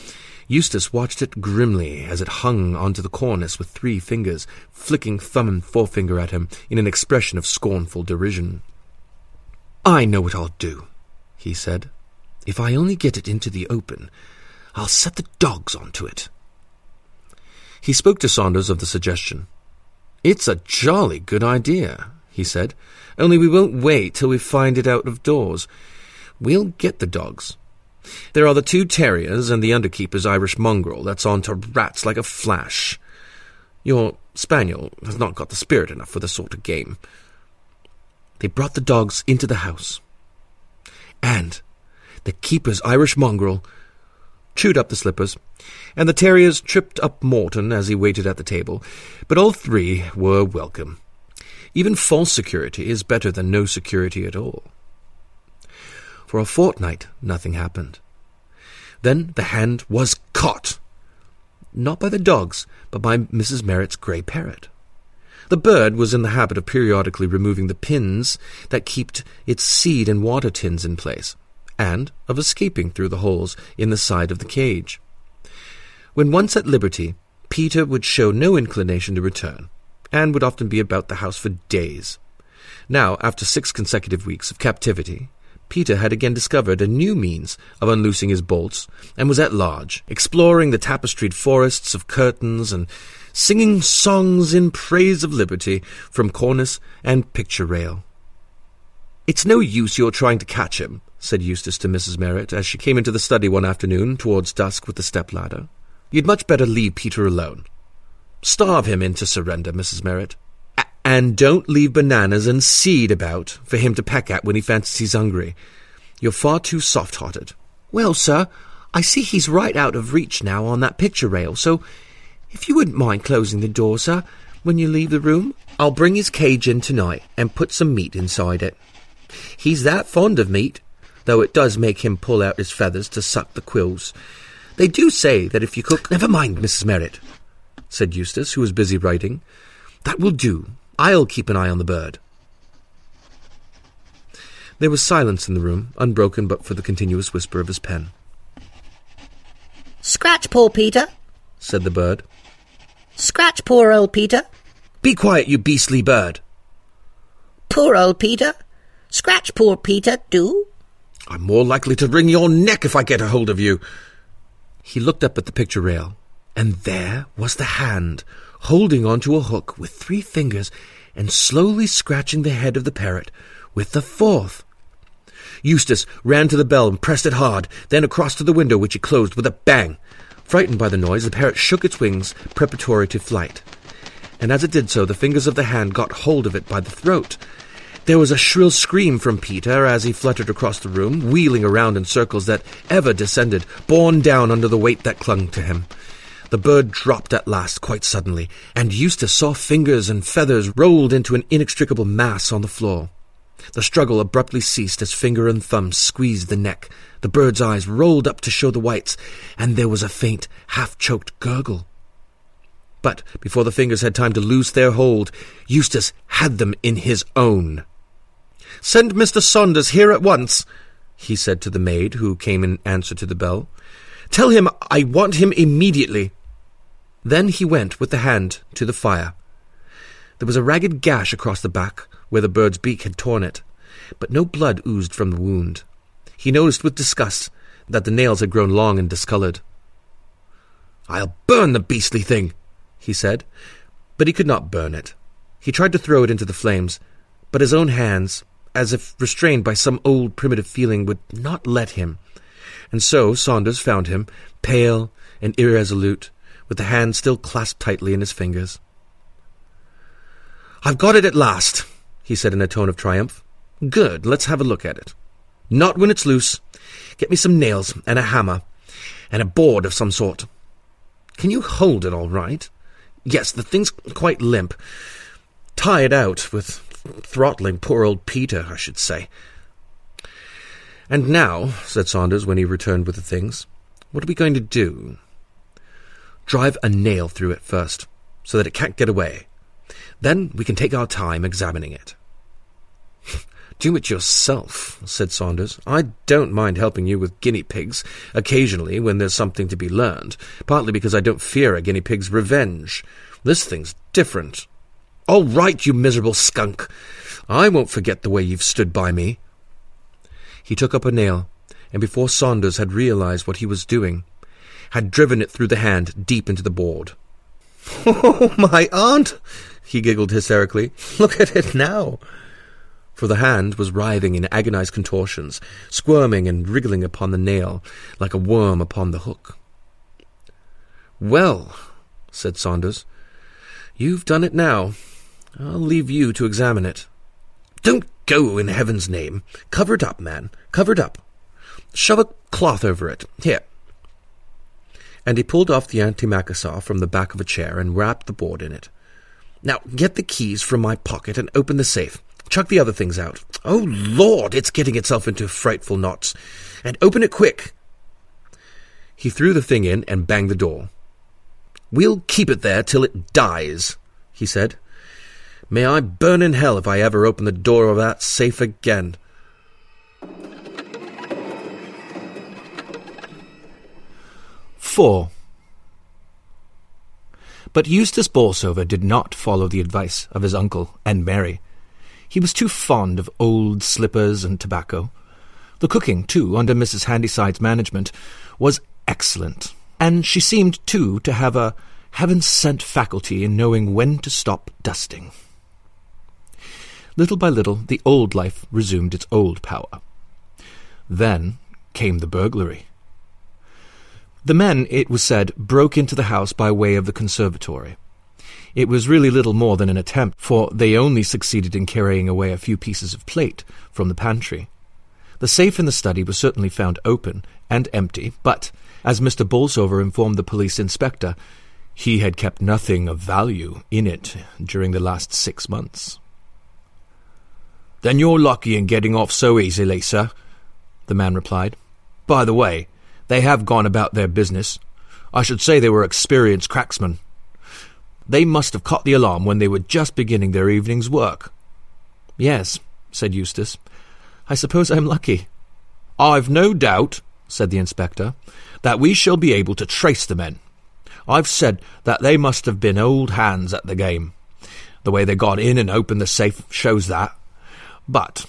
Eustace watched it grimly as it hung onto the cornice with three fingers, flicking thumb and forefinger at him in an expression of scornful derision. I know what I'll do, he said. If I only get it into the open, I'll set the dogs onto it. He spoke to Saunders of the suggestion. It's a jolly good idea, he said, only we won't wait till we find it out of doors. We'll get the dogs. There are the two terriers and the underkeeper's Irish mongrel that's on to rats like a flash. Your spaniel has not got the spirit enough for the sort of game. They brought the dogs into the house. And the keeper's Irish mongrel chewed up the slippers, and the terriers tripped up Morton as he waited at the table, but all three were welcome. Even false security is better than no security at all. For a fortnight, nothing happened. Then the hand was caught. Not by the dogs, but by Mrs. Merritt's grey parrot. The bird was in the habit of periodically removing the pins that kept its seed and water tins in place and of escaping through the holes in the side of the cage. When once at liberty, Peter would show no inclination to return, and would often be about the house for days. Now, after six consecutive weeks of captivity, Peter had again discovered a new means of unloosing his bolts, and was at large, exploring the tapestried forests of curtains and singing songs in praise of liberty from cornice and picture rail. It's no use your trying to catch him, said Eustace to Mrs. Merritt as she came into the study one afternoon towards dusk with the step-ladder. You'd much better leave Peter alone. Starve him into surrender, Mrs. Merritt. And don't leave bananas and seed about for him to peck at when he fancies he's hungry. You're far too soft-hearted. Well, sir, I see he's right out of reach now on that picture rail, so if you wouldn't mind closing the door, sir, when you leave the room, I'll bring his cage in tonight and put some meat inside it. He's that fond of meat, though it does make him pull out his feathers to suck the quills. They do say that if you cook... Never mind, Mrs. Merritt, said Eustace, who was busy writing. That will do. I'll keep an eye on the bird. There was silence in the room, unbroken but for the continuous whisper of his pen. Scratch poor Peter, said the bird. Scratch poor old Peter. Be quiet, you beastly bird. Poor old Peter. Scratch poor Peter, do. I'm more likely to wring your neck if I get a hold of you. He looked up at the picture rail, and there was the hand, holding onto a hook with three fingers and slowly scratching the head of the parrot with the fourth. Eustace ran to the bell and pressed it hard, then across to the window, which he closed with a bang. Frightened by the noise, the parrot shook its wings preparatory to flight. And as it did so, the fingers of the hand got hold of it by the throat there was a shrill scream from Peter as he fluttered across the room, wheeling around in circles that ever descended, borne down under the weight that clung to him. The bird dropped at last quite suddenly, and Eustace saw fingers and feathers rolled into an inextricable mass on the floor. The struggle abruptly ceased as finger and thumb squeezed the neck. The bird's eyes rolled up to show the whites, and there was a faint, half-choked gurgle. But before the fingers had time to loose their hold, Eustace had them in his own. Send Mr. Saunders here at once, he said to the maid who came in answer to the bell. Tell him I want him immediately. Then he went with the hand to the fire. There was a ragged gash across the back where the bird's beak had torn it, but no blood oozed from the wound. He noticed with disgust that the nails had grown long and discoloured. I'll burn the beastly thing, he said, but he could not burn it. He tried to throw it into the flames, but his own hands, as if restrained by some old primitive feeling, would not let him. And so Saunders found him, pale and irresolute, with the hand still clasped tightly in his fingers. I've got it at last, he said in a tone of triumph. Good, let's have a look at it. Not when it's loose. Get me some nails and a hammer, and a board of some sort. Can you hold it all right? yes, the thing's quite limp. Tired out with throttling poor old Peter, I should say. And now, said Saunders when he returned with the things, what are we going to do? Drive a nail through it first, so that it can't get away. Then we can take our time examining it. Do it yourself, said Saunders. I don't mind helping you with guinea pigs occasionally when there's something to be learned, partly because I don't fear a guinea pig's revenge. This thing's different. All right, you miserable skunk. I won't forget the way you've stood by me. He took up a nail, and before Saunders had realized what he was doing, had driven it through the hand deep into the board. Oh, my aunt! he giggled hysterically. Look at it now! For the hand was writhing in agonized contortions, squirming and wriggling upon the nail like a worm upon the hook. Well, said Saunders, you've done it now. I'll leave you to examine it. Don't go in heaven's name. Cover it up, man. Cover it up. Shove a cloth over it. Here. And he pulled off the antimacassar from the back of a chair and wrapped the board in it. Now get the keys from my pocket and open the safe. Chuck the other things out. Oh, Lord, it's getting itself into frightful knots. And open it quick. He threw the thing in and banged the door. We'll keep it there till it dies, he said. May I burn in hell if I ever open the door of that safe again. Four. But Eustace Borlsover did not follow the advice of his uncle and marry. He was too fond of old slippers and tobacco. The cooking, too, under Mrs. Handyside's management, was excellent, and she seemed, too, to have a heaven-sent faculty in knowing when to stop dusting. Little by little, the old life resumed its old power. Then came the burglary. The men, it was said, broke into the house by way of the conservatory. It was really little more than an attempt, for they only succeeded in carrying away a few pieces of plate from the pantry. The safe in the study was certainly found open and empty, but, as Mr. Borlsover informed the police inspector, he had kept nothing of value in it during the last six months. Then you're lucky in getting off so easily, sir, the man replied. By the way, they have gone about their business. I should say they were experienced cracksmen. They must have caught the alarm when they were just beginning their evening's work. Yes, said Eustace. I suppose I'm lucky. I've no doubt, said the inspector, that we shall be able to trace the men. I've said that they must have been old hands at the game. The way they got in and opened the safe shows that. But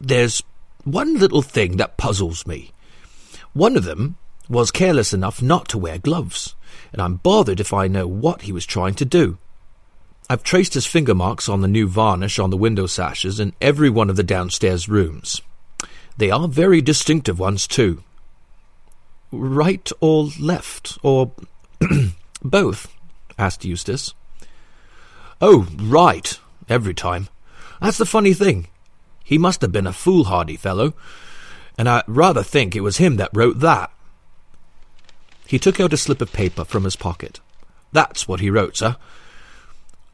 there's one little thing that puzzles me. One of them was careless enough not to wear gloves, and I'm bothered if I know what he was trying to do. I've traced his finger marks on the new varnish on the window sashes in every one of the downstairs rooms. They are very distinctive ones, too. Right or left, or both? asked Eustace. Oh, right, every time. That's the funny thing. He must have been a foolhardy fellow, and I rather think it was him that wrote that. He took out a slip of paper from his pocket. That's what he wrote, sir.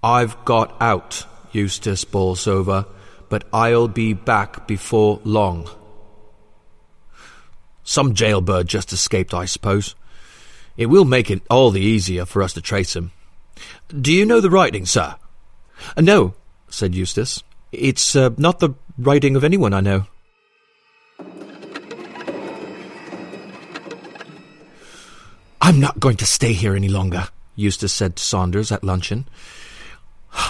I've got out, Eustace Borlsover, but I'll be back before long. Some jailbird just escaped, I suppose. It will make it all the easier for us to trace him. Do you know the writing, sir? Uh, no, said Eustace. It's uh, not the writing of anyone I know. I'm not going to stay here any longer, Eustace said to Saunders at luncheon.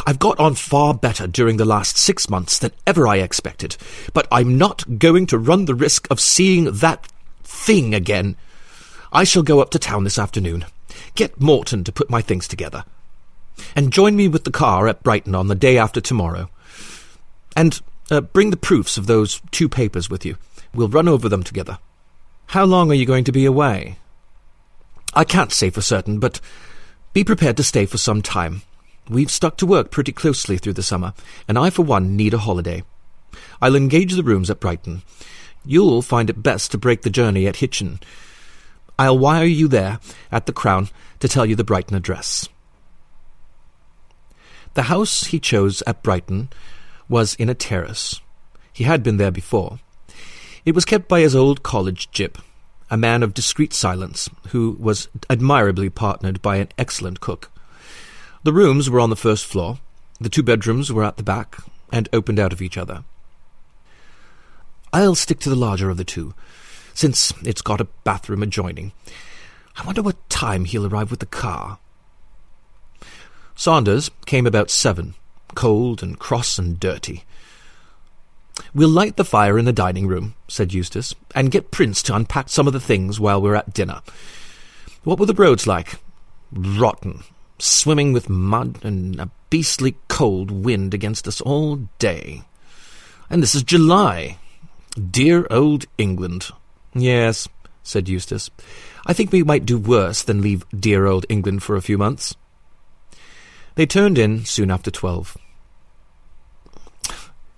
I've got on far better during the last six months than ever I expected, but I'm not going to run the risk of seeing that thing again. I shall go up to town this afternoon, get Morton to put my things together, and join me with the car at Brighton on the day after tomorrow. And uh, bring the proofs of those two papers with you. We'll run over them together. How long are you going to be away? I can't say for certain, but be prepared to stay for some time. We've stuck to work pretty closely through the summer, and I, for one, need a holiday. I'll engage the rooms at Brighton. You'll find it best to break the journey at Hitchin. I'll wire you there, at the Crown, to tell you the Brighton address. The house he chose at Brighton was in a terrace. He had been there before. It was kept by his old college gyp, a man of discreet silence, who was admirably partnered by an excellent cook. The rooms were on the first floor, the two bedrooms were at the back, and opened out of each other. I'll stick to the larger of the two, since it's got a bathroom adjoining. I wonder what time he'll arrive with the car. Saunders came about seven, cold and cross and dirty. We'll light the fire in the dining room, said Eustace, and get Prince to unpack some of the things while we're at dinner. What were the roads like? Rotten, swimming with mud and a beastly cold wind against us all day. And this is July. Dear old England. Yes, said Eustace. I think we might do worse than leave dear old England for a few months. They turned in soon after twelve.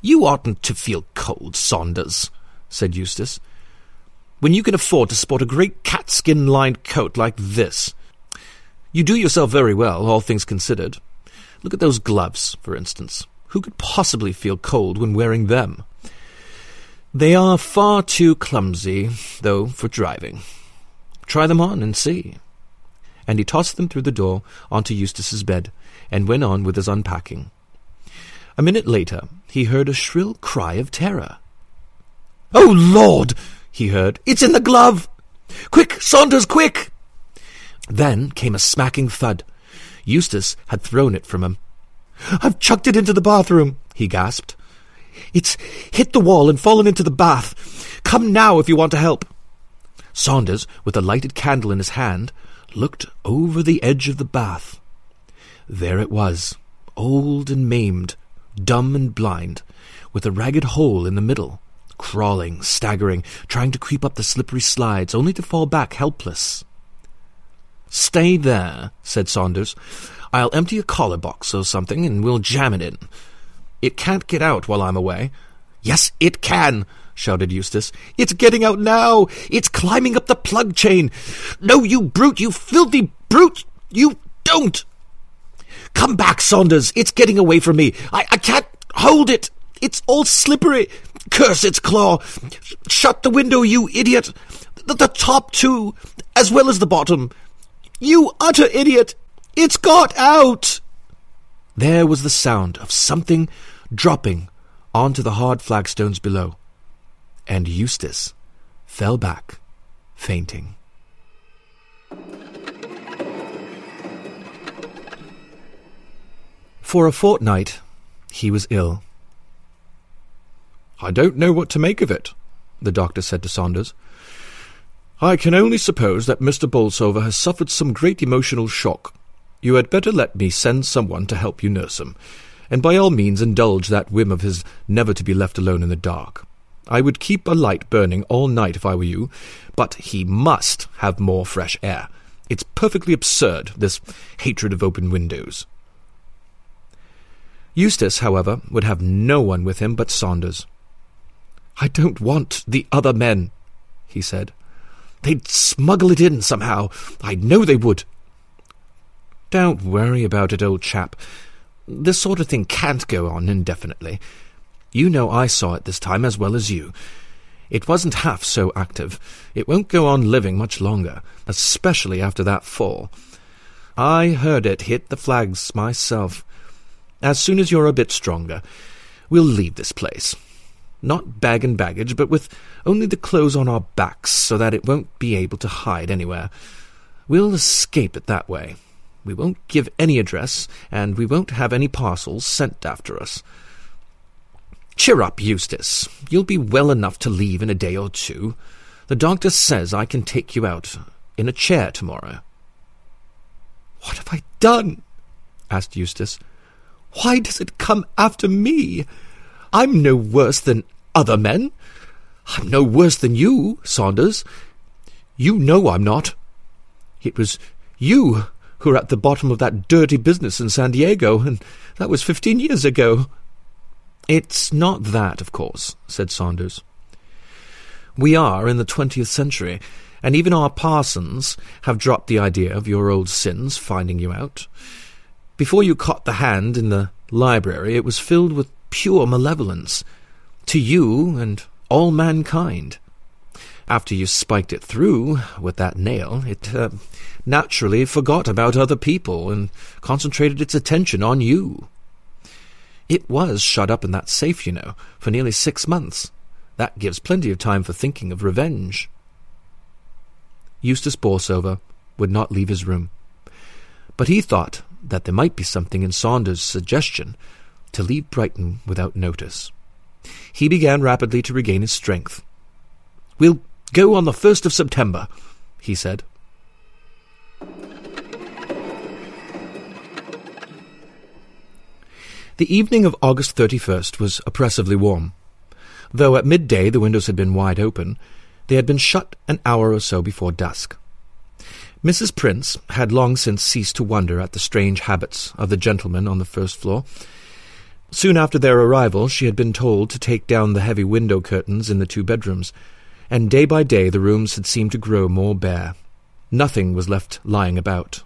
You oughtn't to feel cold, Saunders, said Eustace, when you can afford to sport a great catskin lined coat like this. You do yourself very well, all things considered. Look at those gloves, for instance. Who could possibly feel cold when wearing them? They are far too clumsy, though, for driving. Try them on and see. And he tossed them through the door onto Eustace's bed, and went on with his unpacking. A minute later, he heard a shrill cry of terror. Oh, Lord! he heard. It's in the glove! Quick, Saunders, quick! Then came a smacking thud. Eustace had thrown it from him. I've chucked it into the bathroom, he gasped. It's hit the wall and fallen into the bath. Come now if you want to help. Saunders, with a lighted candle in his hand, looked over the edge of the bath. There it was, old and maimed, dumb and blind, with a ragged hole in the middle, crawling, staggering, trying to creep up the slippery slides, only to fall back helpless. Stay there, said Saunders. I'll empty a collar box or something, and we'll jam it in. It can't get out while I'm away. Yes, it can, shouted Eustace. It's getting out now. It's climbing up the plug chain. No, you brute, you filthy brute, you don't. Come back, Saunders. It's getting away from me. I, I can't hold it. It's all slippery. Curse its claw. Shut the window, you idiot. The, the top too, as well as the bottom. You utter idiot. It's got out. There was the sound of something dropping onto the hard flagstones below, and Eustace fell back, fainting. For a fortnight, he was ill. I don't know what to make of it, the doctor said to Saunders. I can only suppose that Mr. Borlsover has suffered some great emotional shock. You had better let me send someone to help you nurse him, and by all means indulge that whim of his never to be left alone in the dark. I would keep a light burning all night if I were you, but he must have more fresh air. It's perfectly absurd, this hatred of open windows. Eustace, however, would have no one with him but Saunders. I don't want the other men, he said. They'd smuggle it in somehow. I know they would. Don't worry about it, old chap. This sort of thing can't go on indefinitely. You know I saw it this time as well as you. It wasn't half so active. It won't go on living much longer, especially after that fall. I heard it hit the flags myself. As soon as you're a bit stronger, we'll leave this place. Not bag and baggage, but with only the clothes on our backs so that it won't be able to hide anywhere. We'll escape it that way. We won't give any address, and we won't have any parcels sent after us. Cheer up, Eustace. You'll be well enough to leave in a day or two. The doctor says I can take you out in a chair tomorrow. What have I done? asked Eustace. Why does it come after me? I'm no worse than other men. I'm no worse than you, Saunders. You know I'm not. It was you who were at the bottom of that dirty business in San Diego, and that was fifteen years ago. It's not that, of course, said Saunders. We are in the twentieth century, and even our parsons have dropped the idea of your old sins finding you out. Before you caught the hand in the library, it was filled with pure malevolence to you and all mankind. After you spiked it through with that nail, it uh, naturally forgot about other people and concentrated its attention on you. It was shut up in that safe, you know, for nearly six months. That gives plenty of time for thinking of revenge. Eustace Borlsover would not leave his room, but he thought that there might be something in Saunders' suggestion to leave Brighton without notice. He began rapidly to regain his strength. We'll go on the first of September, he said. The evening of August 31st was oppressively warm. Though at midday the windows had been wide open, they had been shut an hour or so before dusk. Mrs. Prince had long since ceased to wonder at the strange habits of the gentlemen on the first floor. Soon after their arrival, she had been told to take down the heavy window curtains in the two bedrooms, and day by day the rooms had seemed to grow more bare. Nothing was left lying about.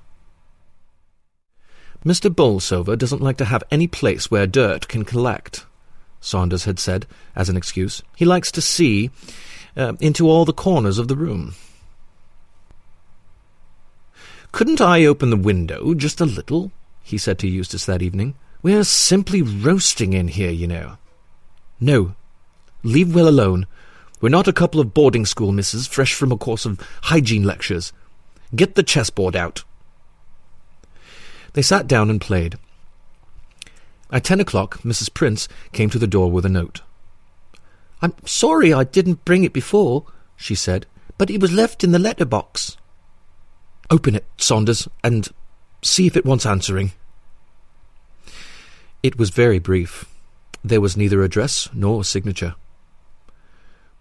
Mr. Borlsover doesn't like to have any place where dirt can collect, Saunders had said as an excuse. He likes to see uh, into all the corners of the room. Couldn't I open the window just a little? he said to Eustace that evening. We're simply roasting in here, you know. No. Leave Will alone. We're not a couple of boarding school misses fresh from a course of hygiene lectures. Get the chessboard out. They sat down and played. At ten o'clock, Mrs. Prince came to the door with a note. I'm sorry I didn't bring it before, she said, but it was left in the letter box. Open it, Saunders, and see if it wants answering. It was very brief. There was neither address nor signature.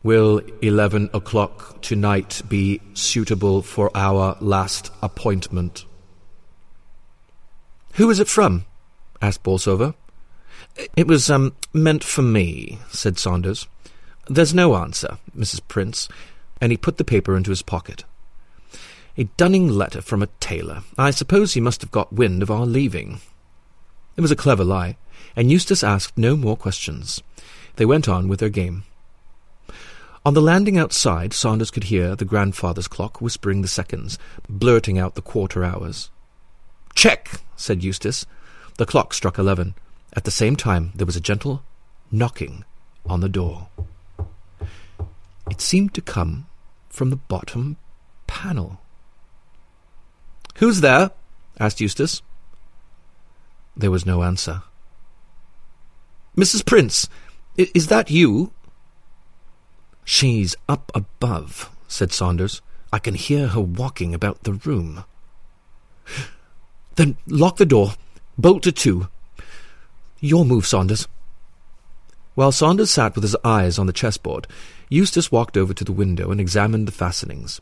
Will eleven o'clock tonight be suitable for our last appointment? Who is it from? asked Borlsover. It was um, meant for me, said Saunders. There's no answer, Mrs. Prince, and he put the paper into his pocket. A dunning letter from a tailor. I suppose he must have got wind of our leaving. It was a clever lie, and Eustace asked no more questions. They went on with their game. On the landing outside, Saunders could hear the grandfather's clock whispering the seconds, blurting out the quarter hours. Check, said Eustace. The clock struck eleven. At the same time, there was a gentle knocking on the door. It seemed to come from the bottom panel. Who's there? asked Eustace. There was no answer. Mrs. Prince, is that you? She's up above, said Saunders. I can hear her walking about the room. Then lock the door. Bolt it to. Your move, Saunders. While Saunders sat with his eyes on the chessboard, Eustace walked over to the window and examined the fastenings.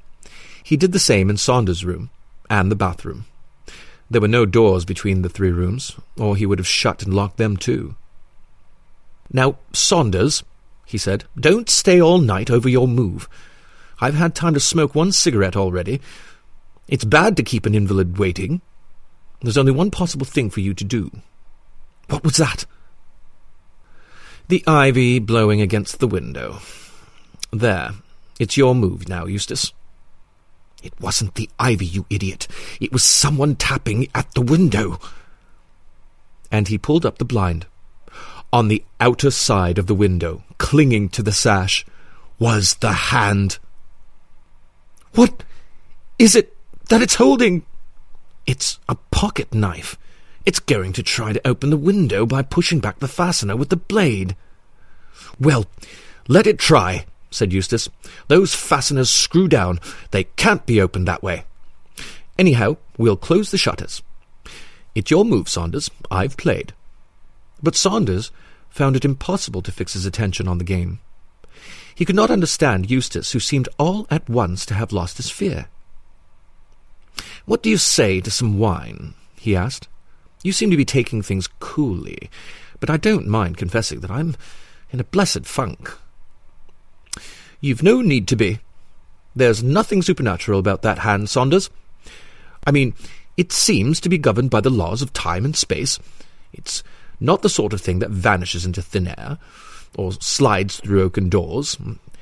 He did the same in Saunders' room and the bathroom. There were no doors between the three rooms, or he would have shut and locked them too. Now, Saunders, he said, don't stay all night over your move. I've had time to smoke one cigarette already. It's bad to keep an invalid waiting. There's only one possible thing for you to do. What was that? The ivy blowing against the window. There. It's your move now, Eustace. It wasn't the ivy, you idiot. It was someone tapping at the window. And he pulled up the blind. On the outer side of the window, clinging to the sash, was the hand. What is it that it's holding? It's a pocket knife. It's going to try to open the window by pushing back the fastener with the blade. Well, let it try, said Eustace. Those fasteners screw down. They can't be opened that way. Anyhow, we'll close the shutters. It's your move, Saunders. I've played. But Saunders found it impossible to fix his attention on the game. He could not understand Eustace, who seemed all at once to have lost his fear. What do you say to some wine? he asked. You seem to be taking things coolly, but I don't mind confessing that I'm in a blessed funk. You've no need to be. There's nothing supernatural about that hand, Saunders. I mean, It seems to be governed by the laws of time and space. It's not the sort of thing that vanishes into thin air, or slides through oaken doors,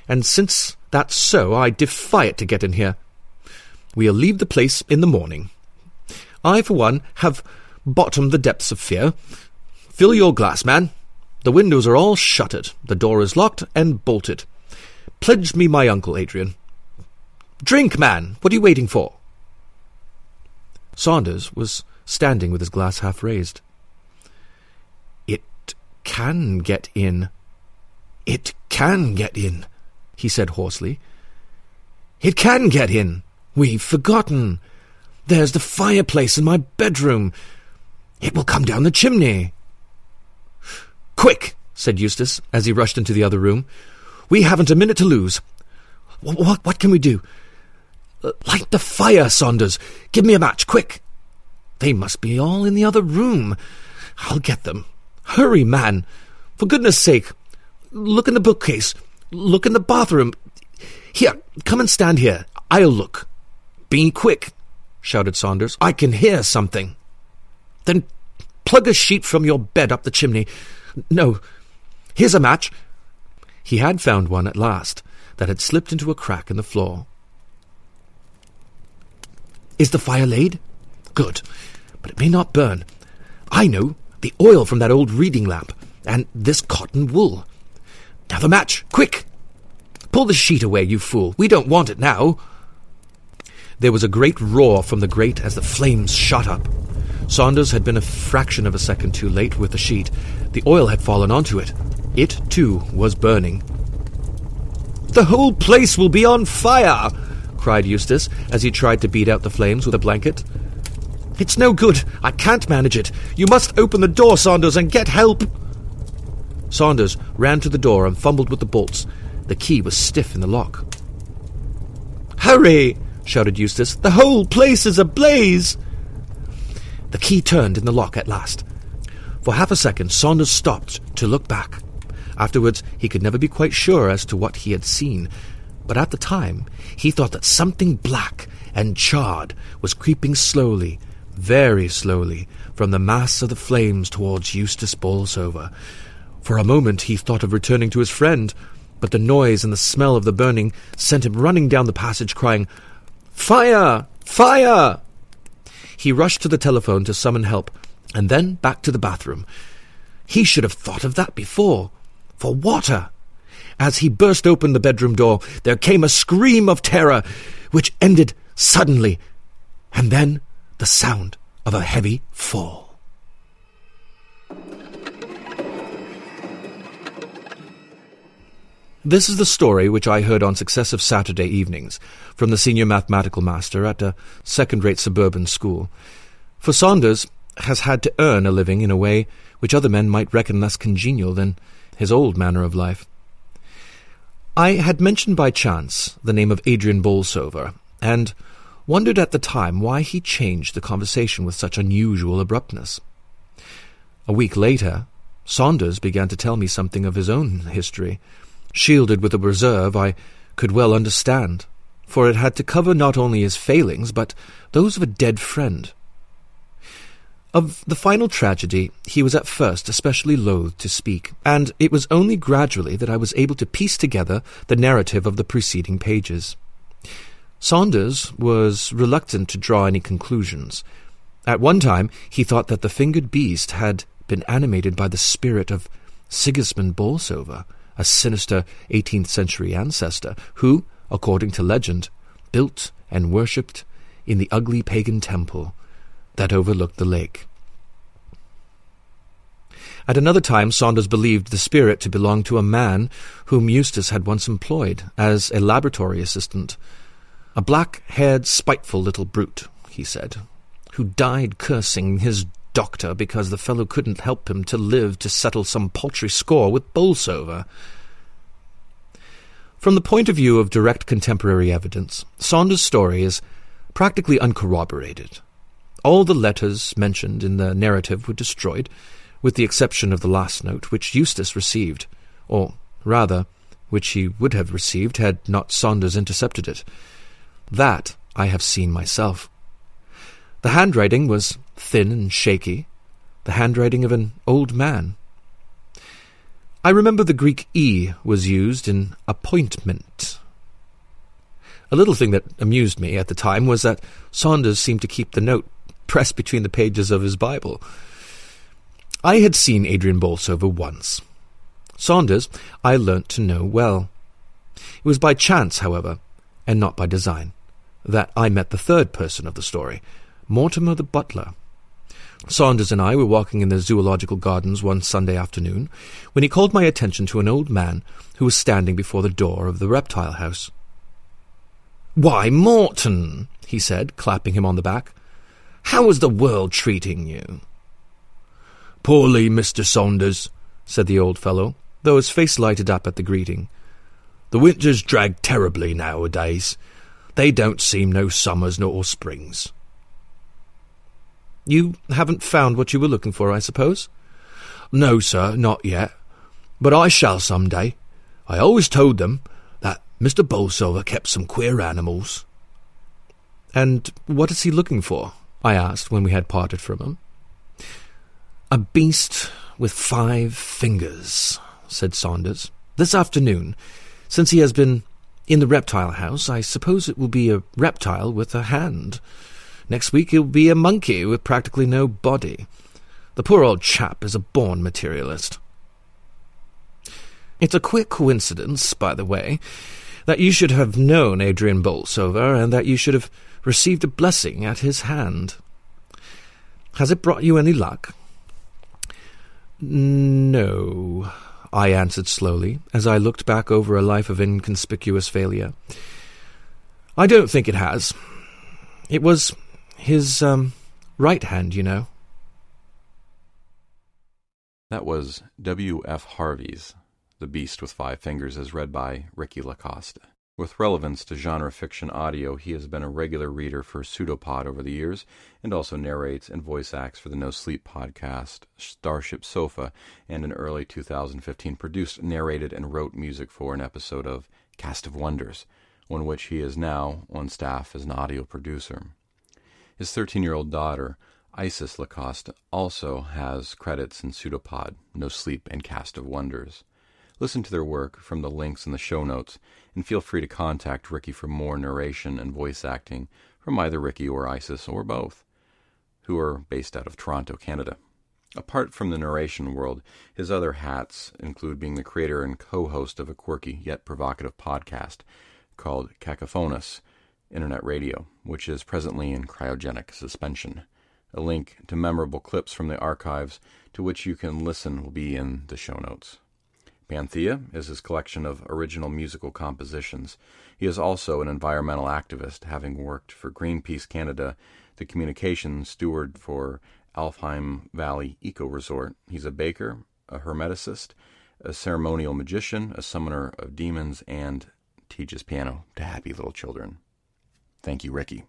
and since that's so, I defy it to get in here. We'll leave the place in the morning. I, for one, have bottomed the depths of fear. Fill your glass, man. The windows are all shuttered, the door is locked and bolted. Pledge me my uncle, Adrian. Drink, man! What are you waiting for? Saunders was standing with his glass half raised. It can get in. It can get in, he said hoarsely. It can get in. We've forgotten. There's the fireplace in my bedroom. It will come down the chimney. Quick, said Eustace, as he rushed into the other room. We haven't a minute to lose. What, what, what can we do? Light the fire, Saunders. Give me a match, quick. They must be all in the other room. I'll get them. Hurry, man. For goodness sake. Look in the bookcase. Look in the bathroom. Here, come and stand here. I'll look. Be quick, shouted Saunders. I can hear something. Then plug a sheet from your bed up the chimney. No. Here's a match. He had found one at last that had slipped into a crack in the floor. Is the fire laid? Good. But it may not burn. I know. The oil from that old reading lamp. And this cotton wool. Now the match. Quick! Pull the sheet away, you fool. We don't want it now. There was a great roar from the grate as the flames shot up. Saunders had been a fraction of a second too late with the sheet. The oil had fallen onto it. It, too, was burning. The whole place will be on fire! cried Eustace as he tried to beat out the flames with a blanket. It's no good. I can't manage it. You must open the door, Saunders, and get help. Saunders ran to the door and fumbled with the bolts. The key was stiff in the lock. Hurry! shouted Eustace. The whole place is ablaze! The key turned in the lock at last. For half a second, Saunders stopped to look back. Afterwards, he could never be quite sure as to what he had seen, but at the time he thought that something black and charred was creeping slowly, very slowly, from the mass of the flames towards Eustace Borlsover. For a moment he thought of returning to his friend, but the noise and the smell of the burning sent him running down the passage, crying, Fire! Fire! He rushed to the telephone to summon help, and then back to the bathroom. He should have thought of that before. For water! As he burst open the bedroom door, there came a scream of terror, which ended suddenly, and then the sound of a heavy fall. This is the story which I heard on successive Saturday evenings from the senior mathematical master at a second-rate suburban school. For Saunders has had to earn a living in a way which other men might reckon less congenial than his old manner of life. I had mentioned by chance the name of Adrian Borlsover, and wondered at the time why he changed the conversation with such unusual abruptness. A week later, Saunders began to tell me something of his own history, shielded with a reserve I could well understand, for it had to cover not only his failings, but those of a dead friend. Of the final tragedy he was at first especially loath to speak, and it was only gradually that I was able to piece together the narrative of the preceding pages. Saunders was reluctant to draw any conclusions. At one time he thought that the fingered beast had been animated by the spirit of Sigismund Borlsover, a sinister eighteenth century ancestor, who, according to legend, built and worshipped in the ugly pagan temple that overlooked the lake. At another time, Saunders believed the spirit to belong to a man whom Eustace had once employed as a laboratory assistant. A black-haired, spiteful little brute, he said, who died cursing his doctor because the fellow couldn't help him to live to settle some paltry score with Borlsover. From the point of view of direct contemporary evidence, Saunders' story is practically uncorroborated. All the letters mentioned in the narrative were destroyed, with the exception of the last note, which Eustace received, or rather, which he would have received had not Saunders intercepted it. That I have seen myself. The handwriting was thin and shaky, the handwriting of an old man. I remember the Greek E was used in appointment. A little thing that amused me at the time was that Saunders seemed to keep the note pressed between the pages of his Bible. I had seen Adrian Borlsover once. Saunders I learnt to know well. It was by chance, however, and not by design, that I met the third person of the story, Mortimer the butler. Saunders and I were walking in the zoological gardens one Sunday afternoon when he called my attention to an old man who was standing before the door of the reptile house. Why, Morton, he said, clapping him on the back, how is the world treating you? Poorly, Mr. Saunders, said the old fellow, though his face lighted up at the greeting. The winters drag terribly nowadays. They don't seem no summers nor springs. You haven't found what you were looking for, I suppose? No, sir, not yet. But I shall some day. I always told them that Mr. Borlsover kept some queer animals. And what is he looking for? I asked when we had parted from him. A beast with five fingers, said Saunders. This afternoon, since he has been in the reptile house, I suppose it will be a reptile with a hand. Next week he'll be a monkey with practically no body. The poor old chap is a born materialist. It's a queer coincidence, by the way, that you should have known Adrian Borlsover and that you should have received a blessing at his hand. Has it brought you any luck? No, I answered slowly, as I looked back over a life of inconspicuous failure. I don't think it has. It was his um, right hand, you know. That was W.F. Harvey's The Beast with Five Fingers, as read by Rikki LaCoste. With relevance to genre fiction audio, he has been a regular reader for Pseudopod over the years and also narrates and voice acts for the No Sleep podcast, Starship Sofa, and in early 2015 produced, narrated, and wrote music for an episode of Cast of Wonders, on which he is now on staff as an audio producer. His 13 year old daughter, Isis Lacoste, also has credits in Pseudopod, No Sleep, and Cast of Wonders. Listen to their work from the links in the show notes, and feel free to contact Rikki for more narration and voice acting from either Rikki or Isis or both, who are based out of Toronto, Canada. Apart from the narration world, his other hats include being the creator and co host of a quirky yet provocative podcast called Cacophonous Internet Radio, which is presently in cryogenic suspension. A link to memorable clips from the archives to which you can listen will be in the show notes. Panthea is his collection of original musical compositions. He is also an environmental activist, having worked for Greenpeace Canada, the communications steward for Alfheim Valley Eco Resort. He's a baker, a hermeticist, a ceremonial magician, a summoner of demons, and teaches piano to happy little children. Thank you, Rikki.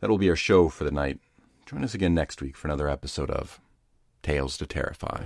That'll be our show for the night. Join us again next week for another episode of Tales to Terrify.